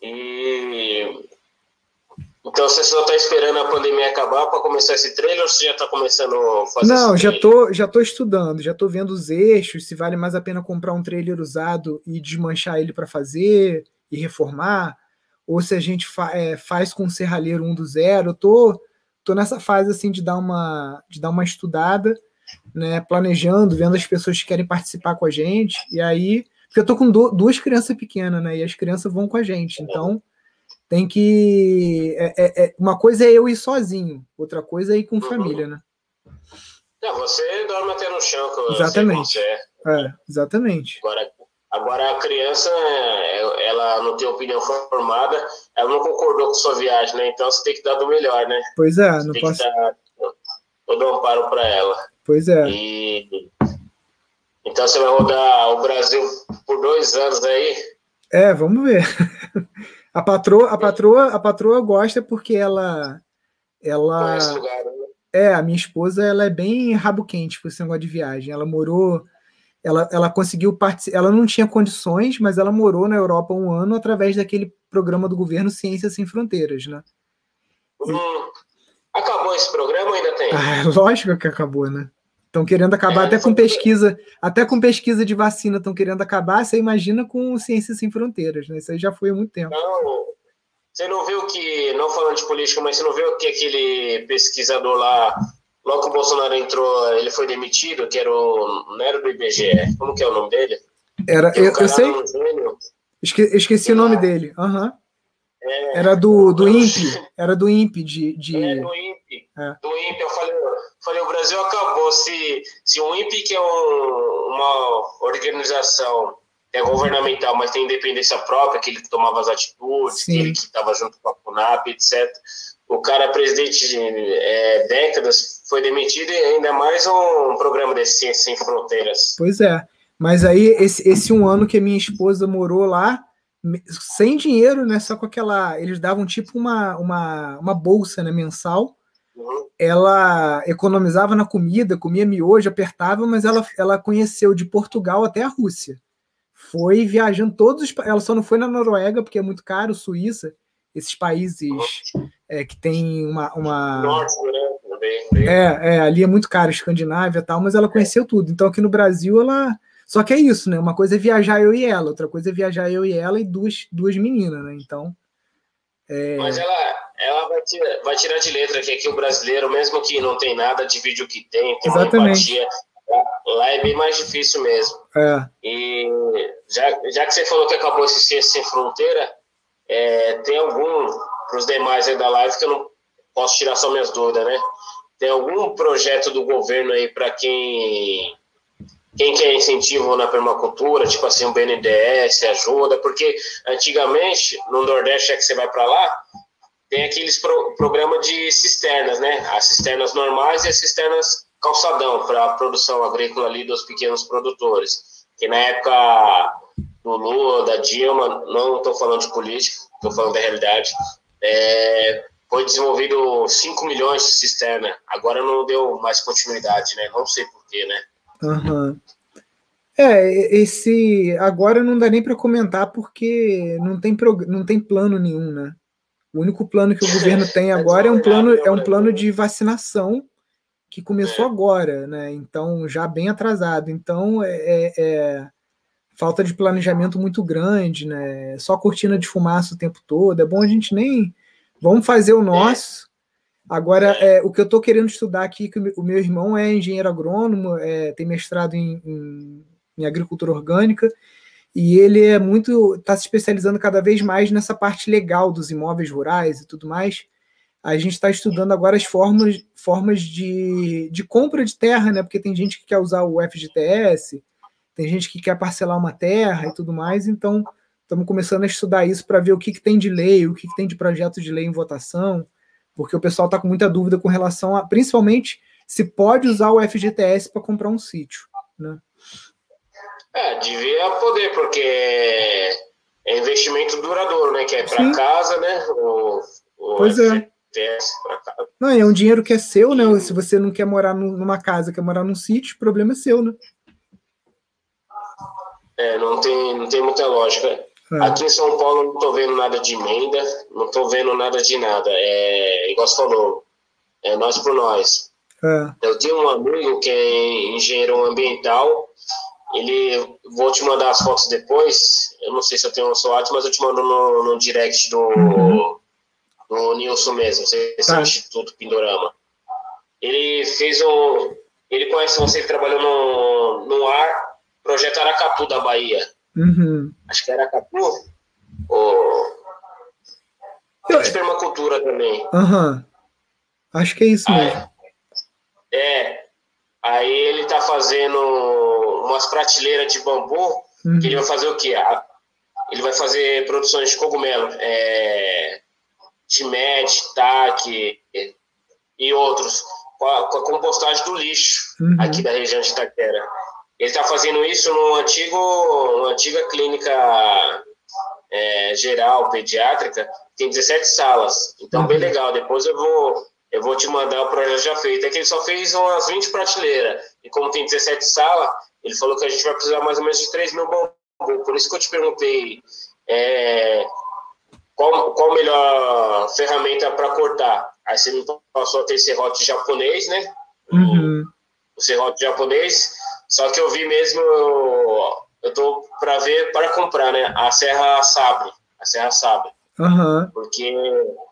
E então você só está esperando a pandemia acabar para começar esse trailer ou você já está começando a fazer Não, já tô, já tô estudando, já tô vendo os eixos, se vale mais a pena comprar um trailer usado e desmanchar ele para fazer e reformar, ou se a gente fa é, faz com o serralheiro um do zero. Eu tô, tô nessa fase assim de dar uma de dar uma estudada, né, planejando, vendo as pessoas que querem participar com a gente, e aí porque eu tô com duas crianças pequenas, né? E as crianças vão com a gente. Então, tem que. É, é, é, uma coisa é eu ir sozinho, outra coisa é ir com família, né? Não, você dorme até no chão, que exatamente. É, exatamente. Agora, agora a criança, ela não tem opinião formada, ela não concordou com sua viagem, né? Então você tem que dar do melhor, né? Pois é, você não posso. dar todo um amparo para ela. Pois é. E então você vai rodar o Brasil por dois anos aí? É, vamos ver. A patroa, a patroa, a patroa gosta porque ela, ela. Lugar, né? É, a minha esposa, ela é bem rabo quente com esse negócio de viagem. Ela morou, ela, ela conseguiu participar. Ela não tinha condições, mas ela morou na Europa um ano através daquele programa do governo Ciências Sem Fronteiras, né? Hum, acabou esse programa ou ainda tem? Ah, lógico que acabou, né? Estão querendo acabar é, até com pesquisa, até com pesquisa de vacina estão querendo acabar. Você imagina com Ciências Sem Fronteiras, né? Isso aí já foi há muito tempo. Não, você não viu que, não falando de política, mas você não viu que aquele pesquisador lá, logo que o Bolsonaro entrou, ele foi demitido, que era o. Não era do IBGE. Como que é o nome dele? Era, eu, eu sei. Esque, esqueci o nome dele. Uhum. É, era do, do INPE. Era do INPE de. de... É, do INPE. É. Do INPE, eu falei, falei, o Brasil acabou. Se, se o INPE, que é um, uma organização é governamental, mas tem independência própria, aquele que tomava as atitudes, Sim. aquele que estava junto com a FUNAP, etc. O cara, presidente de é, décadas, foi demitido e ainda mais um programa de Ciência Sem Fronteiras. Pois é. Mas aí, esse, esse um ano que a minha esposa morou lá, sem dinheiro, né? Só com aquela. Eles davam tipo uma, uma, uma bolsa né, mensal. Uhum. Ela economizava na comida, comia miojo, apertava, mas ela, ela conheceu de Portugal até a Rússia. Foi viajando todos os. Ela só não foi na Noruega, porque é muito caro, Suíça, esses países é, que tem uma. uma... Norte, né? É, é, ali é muito caro, Escandinávia e tal, mas ela conheceu tudo. Então aqui no Brasil ela só que é isso, né? Uma coisa é viajar eu e ela, outra coisa é viajar eu e ela e duas, duas meninas, né? Então. É... Mas ela, ela vai, tirar, vai tirar de letra que aqui o brasileiro, mesmo que não tem nada, divide o que tem, tem Exatamente. uma empatia. Lá é bem mais difícil mesmo. É. E já, já que você falou que acabou esse Ciência Sem Fronteira, é, tem algum, para os demais aí da live, que eu não posso tirar só minhas dúvidas, né? Tem algum projeto do governo aí para quem quem quer incentivo na permacultura, tipo assim, o BNDES ajuda, porque antigamente, no Nordeste, é que você vai para lá, tem aqueles pro, programa de cisternas, né? As cisternas normais e as cisternas calçadão para a produção agrícola ali dos pequenos produtores. Que na época do Lula, da Dilma, não estou falando de política, estou falando da realidade, é, foi desenvolvido 5 milhões de cisterna. Agora não deu mais continuidade, né? Não sei porquê, né? Uhum. É, esse agora não dá nem para comentar porque não tem, não tem plano nenhum, né? O único plano que o governo tem agora é um plano é um plano de vacinação que começou agora, né? Então já bem atrasado. Então é, é, é falta de planejamento muito grande, né? Só cortina de fumaça o tempo todo. É bom a gente nem vamos fazer o nosso Agora, é, o que eu estou querendo estudar aqui, que o meu irmão é engenheiro agrônomo, é, tem mestrado em, em, em, agricultura orgânica, e ele é muito. está se especializando cada vez mais nessa parte legal dos imóveis rurais e tudo mais. A gente está estudando agora as formas, formas de, de compra de terra, né? Porque tem gente que quer usar o FGTS, tem gente que quer parcelar uma terra e tudo mais, então estamos começando a estudar isso para ver o que, que tem de lei, o que, que tem de projeto de lei em votação porque o pessoal está com muita dúvida com relação a, principalmente, se pode usar o FGTS para comprar um sítio, né? É, devia poder, porque é investimento duradouro, né? Que é para casa, né? O, o pois FGTS é. Não, é um dinheiro que é seu, né? Se você não quer morar numa casa, quer morar num sítio, o problema é seu, né? É, não tem, não tem muita lógica. É. Aqui em São Paulo não estou vendo nada de emenda, não estou vendo nada de nada. É igual você falou, é nós por nós. É. Eu tenho um amigo que é engenheiro ambiental, ele vou te mandar as fotos depois. Eu não sei se eu tenho o WhatsApp, mas eu te mando no, no direct do, uhum. do Nilson mesmo, esse tá. Instituto Pindorama. Ele fez um. Ele conhece você que trabalhou no, no ar, projeto Aracatu da Bahia. Uhum. Acho que era Capu. Ou... Eu... De permacultura também. Uhum. Acho que é isso mesmo. é. Aí ele tá fazendo umas prateleiras de bambu, uhum. que ele vai fazer o quê? Ele vai fazer produções de cogumelo. É... Timed, TAC e outros. Com a, com a compostagem do lixo uhum. aqui da região de Itaquera. Ele está fazendo isso numa antigo, uma antiga clínica é, geral, pediátrica, tem 17 salas. Então, bem uhum. legal. Depois eu vou, eu vou te mandar o projeto já feito. É que ele só fez umas 20 prateleiras. E como tem 17 salas, ele falou que a gente vai precisar mais ou menos de 3 mil bambu. Por isso que eu te perguntei é, qual, qual a melhor ferramenta para cortar. Aí você me passou a ter serrote japonês, né? Uhum. O serrote japonês só que eu vi mesmo, eu tô para ver, para comprar, né? A Serra Sabre. A Serra Sabre. Uhum. Porque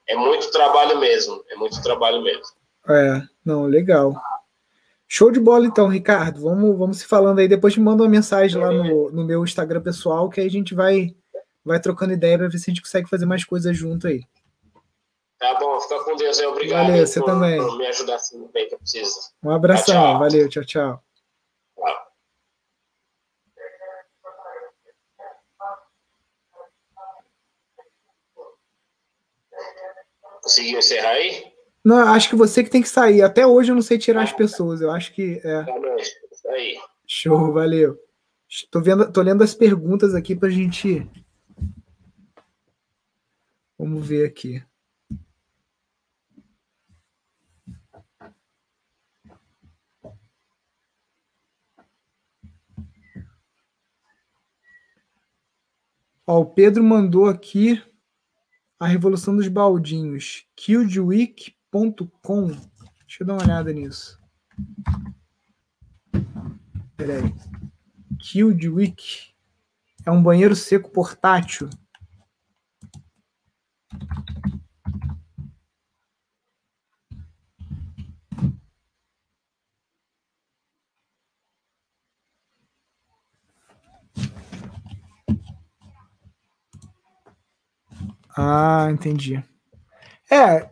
é muito trabalho mesmo. É muito trabalho mesmo. É, não, legal. Show de bola então, Ricardo. Vamos, vamos se falando aí. Depois me manda uma mensagem lá no, no meu Instagram pessoal que aí a gente vai, vai trocando ideia para ver se a gente consegue fazer mais coisas junto aí. Tá bom, fica com Deus aí. Obrigado. Valeu, você por, também. Por me ajudar assim bem que eu preciso. Um abração. Tchau, tchau. Valeu, tchau. Tchau. Conseguiu encerrar aí? Não, acho que você que tem que sair. Até hoje eu não sei tirar as pessoas. Eu acho que é. Tá aí. Show, valeu. Tô, vendo, tô lendo as perguntas aqui pra gente. Vamos ver aqui. Ó, o Pedro mandou aqui a Revolução dos Baldinhos. Killedweek.com. Deixa eu dar uma olhada nisso. Peraí. Killedweek. É um banheiro seco portátil. Ah, entendi. É,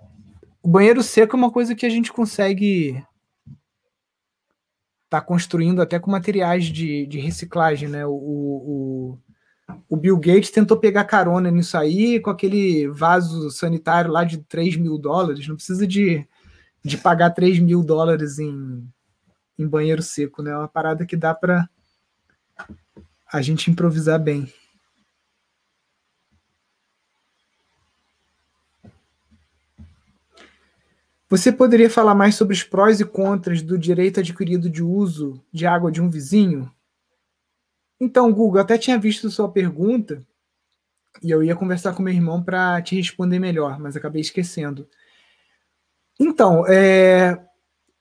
o banheiro seco é uma coisa que a gente consegue tá construindo até com materiais de, de reciclagem, né? O, o, o Bill Gates tentou pegar carona nisso aí com aquele vaso sanitário lá de 3 mil dólares. Não precisa de, de pagar 3 mil dólares em, em banheiro seco, né? É uma parada que dá para a gente improvisar bem. Você poderia falar mais sobre os prós e contras do direito adquirido de uso de água de um vizinho? Então, Google, até tinha visto sua pergunta e eu ia conversar com meu irmão para te responder melhor, mas acabei esquecendo. Então, é,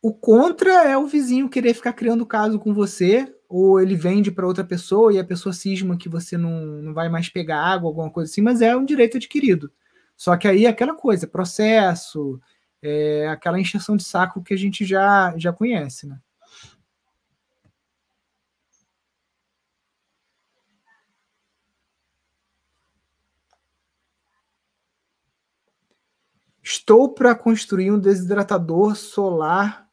o contra é o vizinho querer ficar criando caso com você, ou ele vende para outra pessoa e a pessoa cisma que você não, não vai mais pegar água, alguma coisa assim, mas é um direito adquirido. Só que aí é aquela coisa, processo, é aquela encheção de saco que a gente já, já conhece, né? Estou para construir um desidratador solar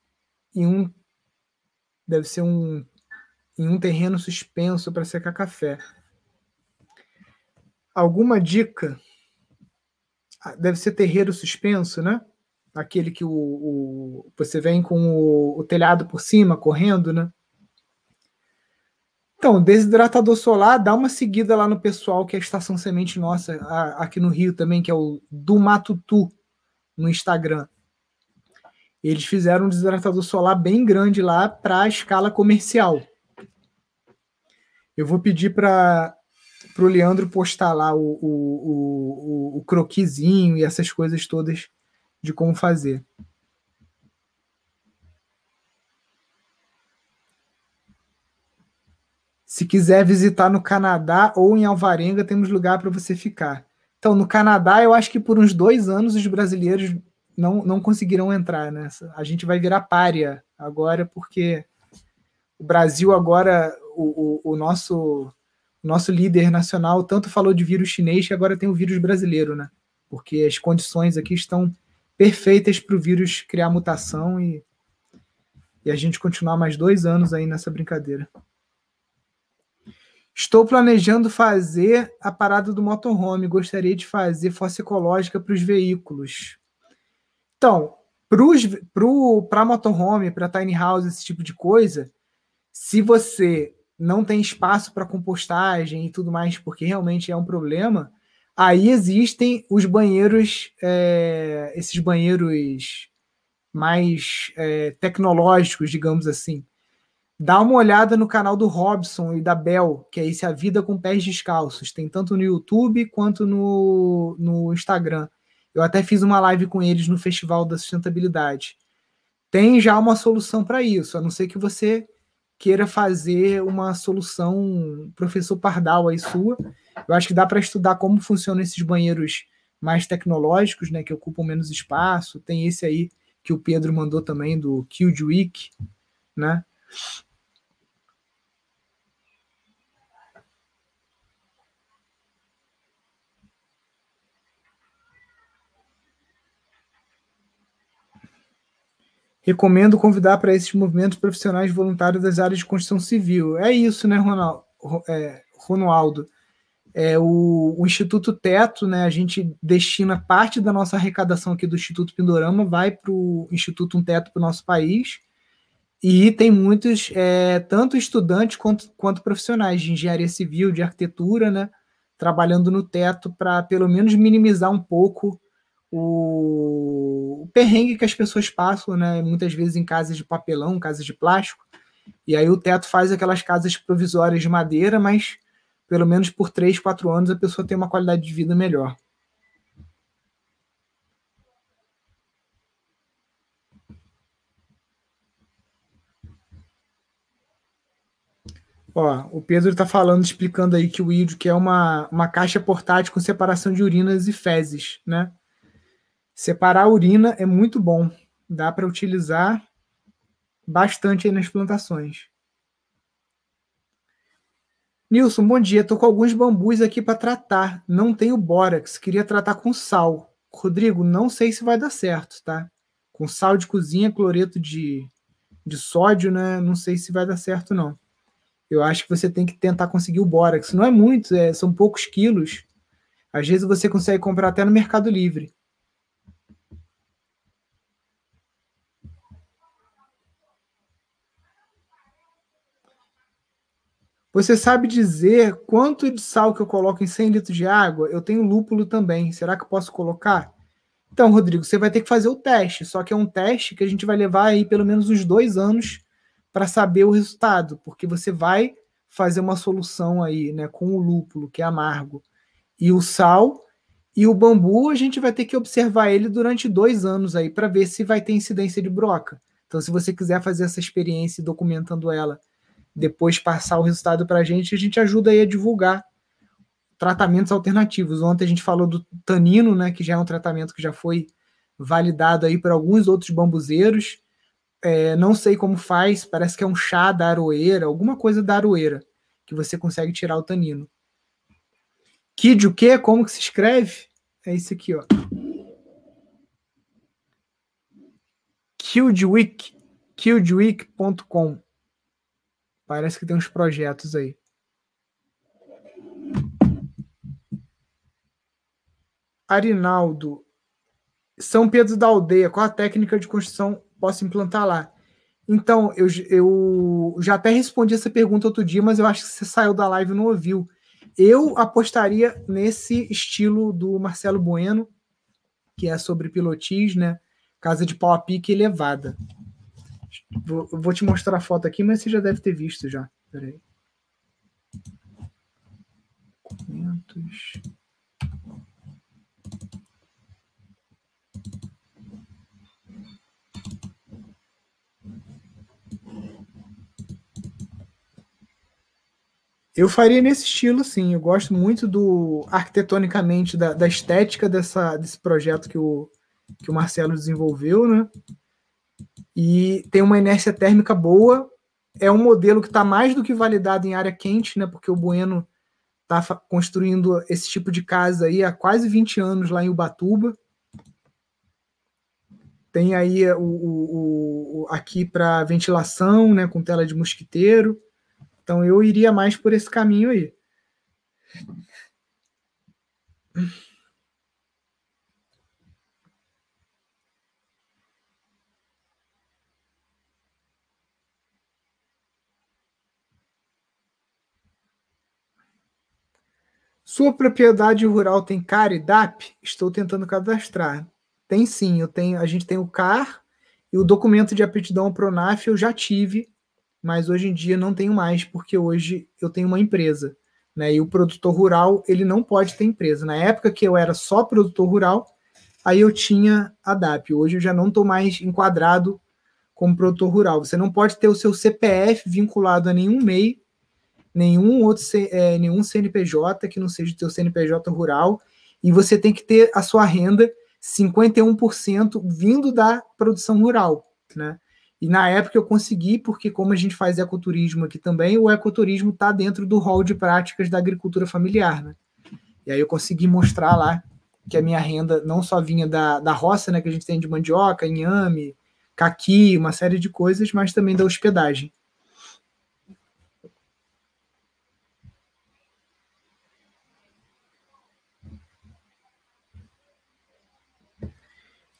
em um deve ser um em um terreno suspenso para secar café. Alguma dica? Ah, deve ser terreiro suspenso, né? Aquele que o, o você vem com o, o, telhado por cima correndo, né? Então, desidratador solar, dá uma seguida lá no pessoal que é a Estação Semente Nossa, a, aqui no Rio também, que é o do Matutu, no Instagram. Eles fizeram um desidratador solar bem grande lá para a escala comercial. Eu vou pedir para o Leandro postar lá o, o, o, o croquisinho e essas coisas todas de como fazer. Se quiser visitar no Canadá ou em Alvarenga, temos lugar para você ficar. Então, no Canadá, eu acho que por uns dois anos os brasileiros não, não conseguirão entrar. Né? A gente vai virar párea agora, porque o Brasil agora, o, o, o nosso, o nosso líder nacional, tanto falou de vírus chinês que agora tem o vírus brasileiro, né? Porque as condições aqui estão perfeitas para o vírus criar mutação e, e a gente continuar mais dois anos aí nessa brincadeira. Estou planejando fazer a parada do motorhome. Gostaria de fazer fossa ecológica para os veículos. Então, para motorhome, para tiny house, esse tipo de coisa, se você não tem espaço para compostagem e tudo mais, porque realmente é um problema, Aí existem os banheiros, é, esses banheiros mais é, tecnológicos, digamos assim. Dá uma olhada no canal do Robson e da Bel, que é esse A Vida com Pés Descalços. Tem tanto no YouTube quanto no, no Instagram. Eu até fiz uma live com eles no Festival da Sustentabilidade. Tem já uma solução para isso, a não ser que você queira fazer uma solução professor Pardal aí sua eu acho que dá para estudar como funcionam esses banheiros mais tecnológicos, né, que ocupam menos espaço. Tem esse aí que o Pedro mandou também do Killed né? Recomendo convidar para esses movimentos profissionais voluntários das áreas de construção civil. É isso, né, Ronaldo? É, Ronaldo. É, o, o, Instituto Teto, né, a gente destina parte da nossa arrecadação aqui do Instituto Pindorama, vai para o Instituto Um Teto para o nosso país, e tem muitos, é, tanto estudantes quanto, quanto profissionais de engenharia civil, de arquitetura, né, trabalhando no teto para pelo menos minimizar um pouco o, o, perrengue que as pessoas passam, né, muitas vezes em casas de papelão, casas de plástico, e aí o teto faz aquelas casas provisórias de madeira, mas pelo menos por três, quatro anos a pessoa tem uma qualidade de vida melhor. Ó, o Pedro está falando, explicando aí que o IDO que é uma, uma caixa portátil com separação de urinas e fezes, né? Separar a urina é muito bom, dá para utilizar bastante aí nas plantações. Nilson, bom dia. Estou com alguns bambus aqui para tratar. Não tenho bórax. Queria tratar com sal. Rodrigo, não sei se vai dar certo, tá? Com sal de cozinha, cloreto de, de sódio, né? Não sei se vai dar certo, não eu acho que você tem que tentar conseguir o bórax. Não é muito, é, são poucos quilos. Às vezes você consegue comprar até no Mercado Livre. Você sabe dizer quanto de sal que eu coloco em 100 litros de água? Eu tenho lúpulo também. Será que eu posso colocar? Então, Rodrigo, você vai ter que fazer o teste. Só que é um teste que a gente vai levar aí pelo menos uns dois anos para saber o resultado, porque você vai fazer uma solução aí, né, com o lúpulo, que é amargo, e o sal, e o bambu a gente vai ter que observar ele durante dois anos aí para ver se vai ter incidência de broca. Então, se você quiser fazer essa experiência documentando ela, depois passar o resultado para a gente, a gente ajuda aí a divulgar tratamentos alternativos. Ontem a gente falou do tanino, né, que já é um tratamento que já foi validado aí por alguns outros bambuzeiros é, não sei como faz, parece que é um chá da aroeira, alguma coisa da aroeira, que você consegue tirar o tanino. Kid o quê? Como que se escreve? É isso aqui, ó. Kildwick, kildwick.com. Parece que tem uns projetos aí. Arinaldo, São Pedro da Aldeia, qual a técnica de construção posso implantar lá. Então, eu, eu já até respondi essa pergunta outro dia, mas eu acho que você saiu da live e não ouviu. Eu apostaria nesse estilo do Marcelo Bueno, que é sobre pilotis, né? Casa de pau a pique elevada. Vou, vou te mostrar a foto aqui, mas você já deve ter visto já. Peraí. Documentos. Eu faria nesse estilo, sim. Eu gosto muito do arquitetonicamente da, da estética dessa, desse projeto que o, que o Marcelo desenvolveu, né? E tem uma inércia térmica boa. É um modelo que está mais do que validado em área quente, né? Porque o Bueno está construindo esse tipo de casa aí há quase 20 anos lá em Ubatuba. Tem aí o, o, o aqui para ventilação, né? Com tela de mosquiteiro. Então eu iria mais por esse caminho aí. Sua propriedade rural tem CAR e DAP? Estou tentando cadastrar. Tem sim, eu tenho, a gente tem o CAR e o documento de aptidão Pronaf eu já tive mas hoje em dia não tenho mais, porque hoje eu tenho uma empresa. Né? E o produtor rural, ele não pode ter empresa. Na época que eu era só produtor rural, aí eu tinha a DAP. Hoje eu já não estou mais enquadrado como produtor rural. Você não pode ter o seu CPF vinculado a nenhum MEI, nenhum outro é, nenhum CNPJ que não seja o seu CNPJ rural, e você tem que ter a sua renda 51% vindo da produção rural, né? E na época eu consegui, porque como a gente faz ecoturismo aqui também, o ecoturismo está dentro do rol de práticas da agricultura familiar, né? E aí eu consegui mostrar lá que a minha renda não só vinha da, da roça, né, que a gente tem de mandioca, inhame, caqui, uma série de coisas, mas também da hospedagem.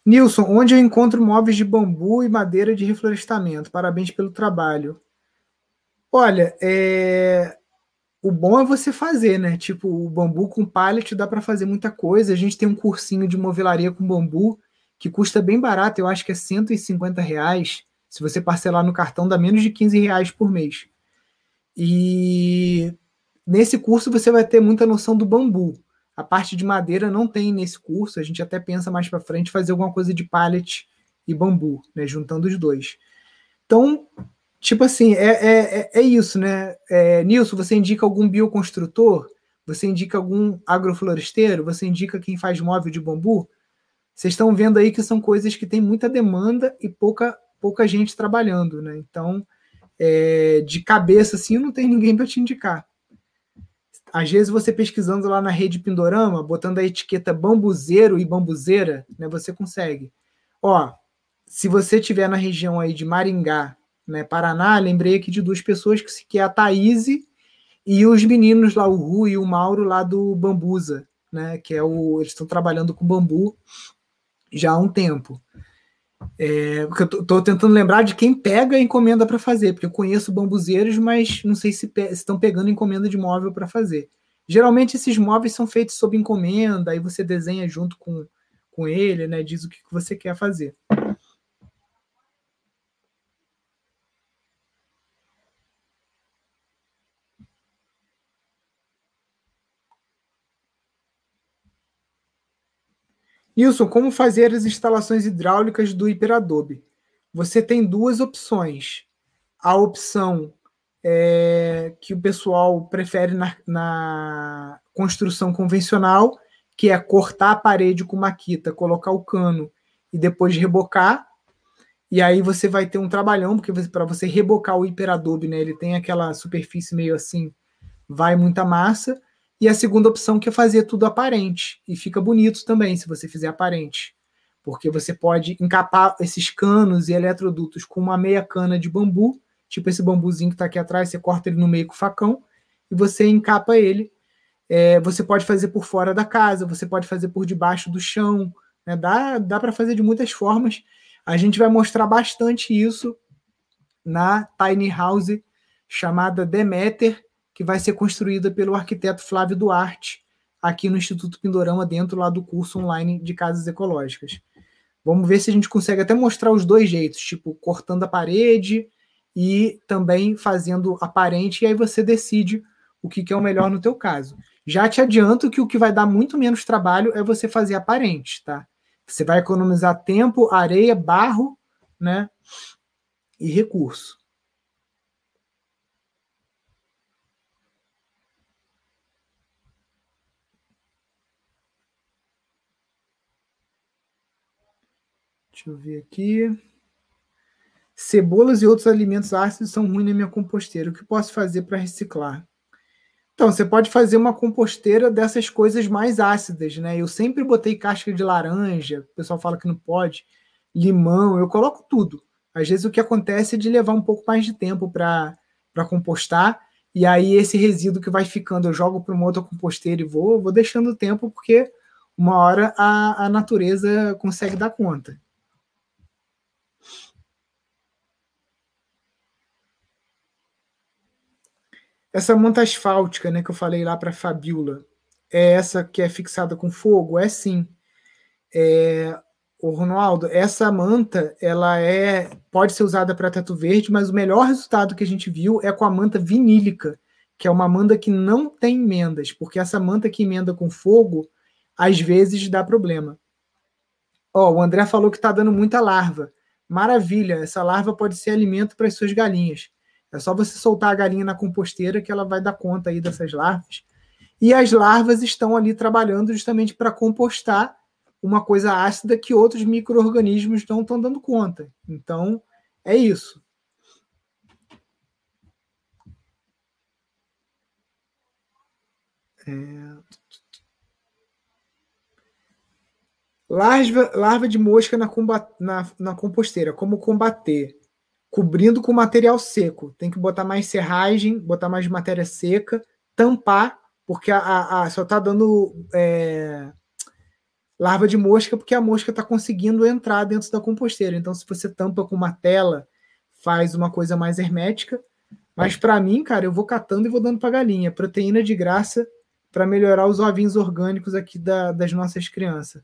Nilson, onde eu encontro móveis de bambu e madeira de reflorestamento? Parabéns pelo trabalho. Olha, é... o bom é você fazer, né? Tipo, o bambu com pallet dá para fazer muita coisa. A gente tem um cursinho de movelaria com bambu que custa bem barato, eu acho que é 150 reais. Se você parcelar no cartão, dá menos de 15 reais por mês. E nesse curso você vai ter muita noção do bambu. A parte de madeira não tem nesse curso, a gente até pensa mais para frente fazer alguma coisa de pallet e bambu, né, juntando os dois. Então, tipo assim, é, é, é, é isso, né? É, Nilson, você indica algum bioconstrutor? Você indica algum agrofloresteiro? Você indica quem faz móvel de bambu? Vocês estão vendo aí que são coisas que têm muita demanda e pouca, pouca gente trabalhando, né? Então, é, de cabeça assim, não tem ninguém para te indicar às vezes você pesquisando lá na rede Pindorama, botando a etiqueta bambuzeiro e bambuzeira, né, você consegue. Ó, se você tiver na região aí de Maringá, né, Paraná, lembrei aqui de duas pessoas que, que é a Thaís e os meninos lá, o Ru e o Mauro lá do Bambusa, né, que é o eles estão trabalhando com bambu já há um tempo. É, porque eu tô, tentando lembrar de quem pega a encomenda para fazer, porque eu conheço bambuzeiros, mas não sei se, pe estão pegando encomenda de móvel para fazer. Geralmente esses móveis são feitos sob encomenda, aí você desenha junto com, com ele, né? Diz o que você quer fazer. Nilson, como fazer as instalações hidráulicas do HiperAdobe? Você tem duas opções. A opção é, que o pessoal prefere na, na, construção convencional, que é cortar a parede com maquita, colocar o cano e depois rebocar. E aí você vai ter um trabalhão, porque para você rebocar o HiperAdobe, né, ele tem aquela superfície meio assim, vai muita massa. E a segunda opção que é fazer tudo aparente. E fica bonito também se você fizer aparente. Porque você pode encapar esses canos e eletrodutos com uma meia cana de bambu, tipo esse bambuzinho que está aqui atrás, você corta ele no meio com o facão e você encapa ele. É, você pode fazer por fora da casa, você pode fazer por debaixo do chão. Né? Dá, dá para fazer de muitas formas. A gente vai mostrar bastante isso na tiny house chamada Demeter, que vai ser construída pelo arquiteto Flávio Duarte, aqui no Instituto Pindorama, dentro lá do curso online de casas ecológicas. Vamos ver se a gente consegue até mostrar os dois jeitos, tipo cortando a parede e também fazendo aparente, e aí você decide o que, que é o melhor no teu caso. Já te adianto que o que vai dar muito menos trabalho é você fazer aparente, tá? Você vai economizar tempo, areia, barro, né? E recurso. Deixa eu ver aqui. Cebolas e outros alimentos ácidos são ruins na minha composteira. O que posso fazer para reciclar? Então, você pode fazer uma composteira dessas coisas mais ácidas, né? Eu sempre botei casca de laranja, o pessoal fala que não pode, limão, eu coloco tudo. Às vezes o que acontece é de levar um pouco mais de tempo para compostar, e aí esse resíduo que vai ficando, eu jogo para uma outra composteira e vou, vou deixando o tempo, porque uma hora a, a natureza consegue dar conta. Essa manta asfáltica, né, que eu falei lá para Fabiola, é essa que é fixada com fogo? É sim. É, o Ronaldo, essa manta, ela é pode ser usada para teto verde, mas o melhor resultado que a gente viu é com a manta vinílica, que é uma manta que não tem emendas, porque essa manta que emenda com fogo, às vezes dá problema. Ó, o André falou que está dando muita larva. Maravilha, essa larva pode ser alimento para as suas galinhas. É só você soltar a galinha na composteira que ela vai dar conta aí dessas larvas. E as larvas estão ali trabalhando justamente para compostar uma coisa ácida que outros micro-organismos não estão dando conta. Então, é isso. É... Larva, larva de mosca na, combat, na, na composteira. Como combater? Cobrindo com material seco. Tem que botar mais serragem, botar mais matéria seca, tampar, porque a, a, a só está dando é, larva de mosca porque a mosca está conseguindo entrar dentro da composteira. Então, se você tampa com uma tela, faz uma coisa mais hermética. Mas para mim, cara, eu vou catando e vou dando para galinha. Proteína de graça para melhorar os ovinhos orgânicos aqui da, das nossas crianças.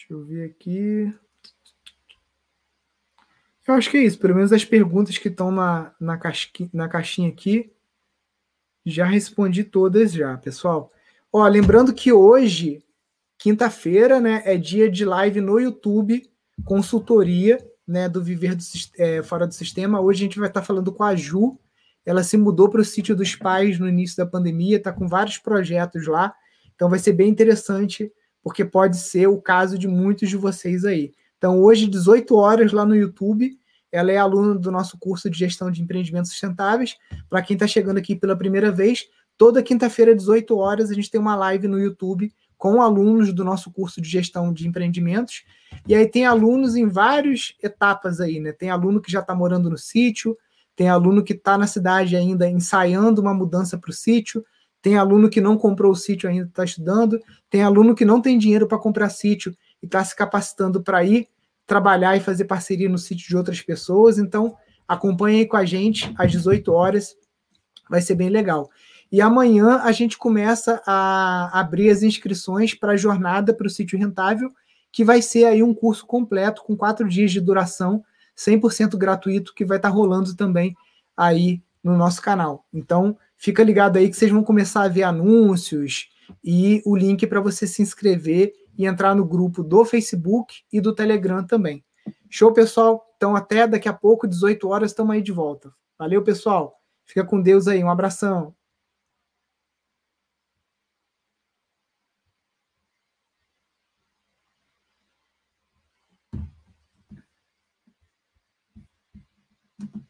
Deixa eu ver aqui. Eu acho que é isso. Pelo menos as perguntas que estão na, na, na caixinha aqui. Já respondi todas já, pessoal. Ó, lembrando que hoje, quinta-feira, né, é dia de live no YouTube, consultoria, né, do Viver do, é, Fora do Sistema. Hoje a gente vai estar falando com a Ju. Ela se mudou para o sítio dos pais no início da pandemia, está com vários projetos lá. Então vai ser bem interessante, porque pode ser o caso de muitos de vocês aí. Então, hoje, 18 horas lá no YouTube, ela é aluna do nosso curso de gestão de empreendimentos sustentáveis. Para quem está chegando aqui pela primeira vez, toda quinta-feira, 18 horas, a gente tem uma live no YouTube com alunos do nosso curso de gestão de empreendimentos. E aí tem alunos em várias etapas aí, né? Tem aluno que já está morando no sítio, tem aluno que está na cidade ainda ensaiando uma mudança para o sítio, tem aluno que não comprou o sítio ainda está estudando, tem aluno que não tem dinheiro para comprar sítio e está se capacitando para ir trabalhar e fazer parceria no sítio de outras pessoas. Então, acompanhe aí com a gente às 18 horas, vai ser bem legal. E amanhã a gente começa a abrir as inscrições para a jornada para o sítio rentável, que vai ser aí um curso completo com quatro dias de duração, 100% gratuito, que vai estar tá rolando também aí no nosso canal. Então, fica ligado aí que vocês vão começar a ver anúncios e o link para você se inscrever e entrar no grupo do Facebook e do Telegram também. Show, pessoal? Então, até daqui a pouco, 18 horas, estamos aí de volta. Valeu, pessoal. Fica com Deus aí. Um abração.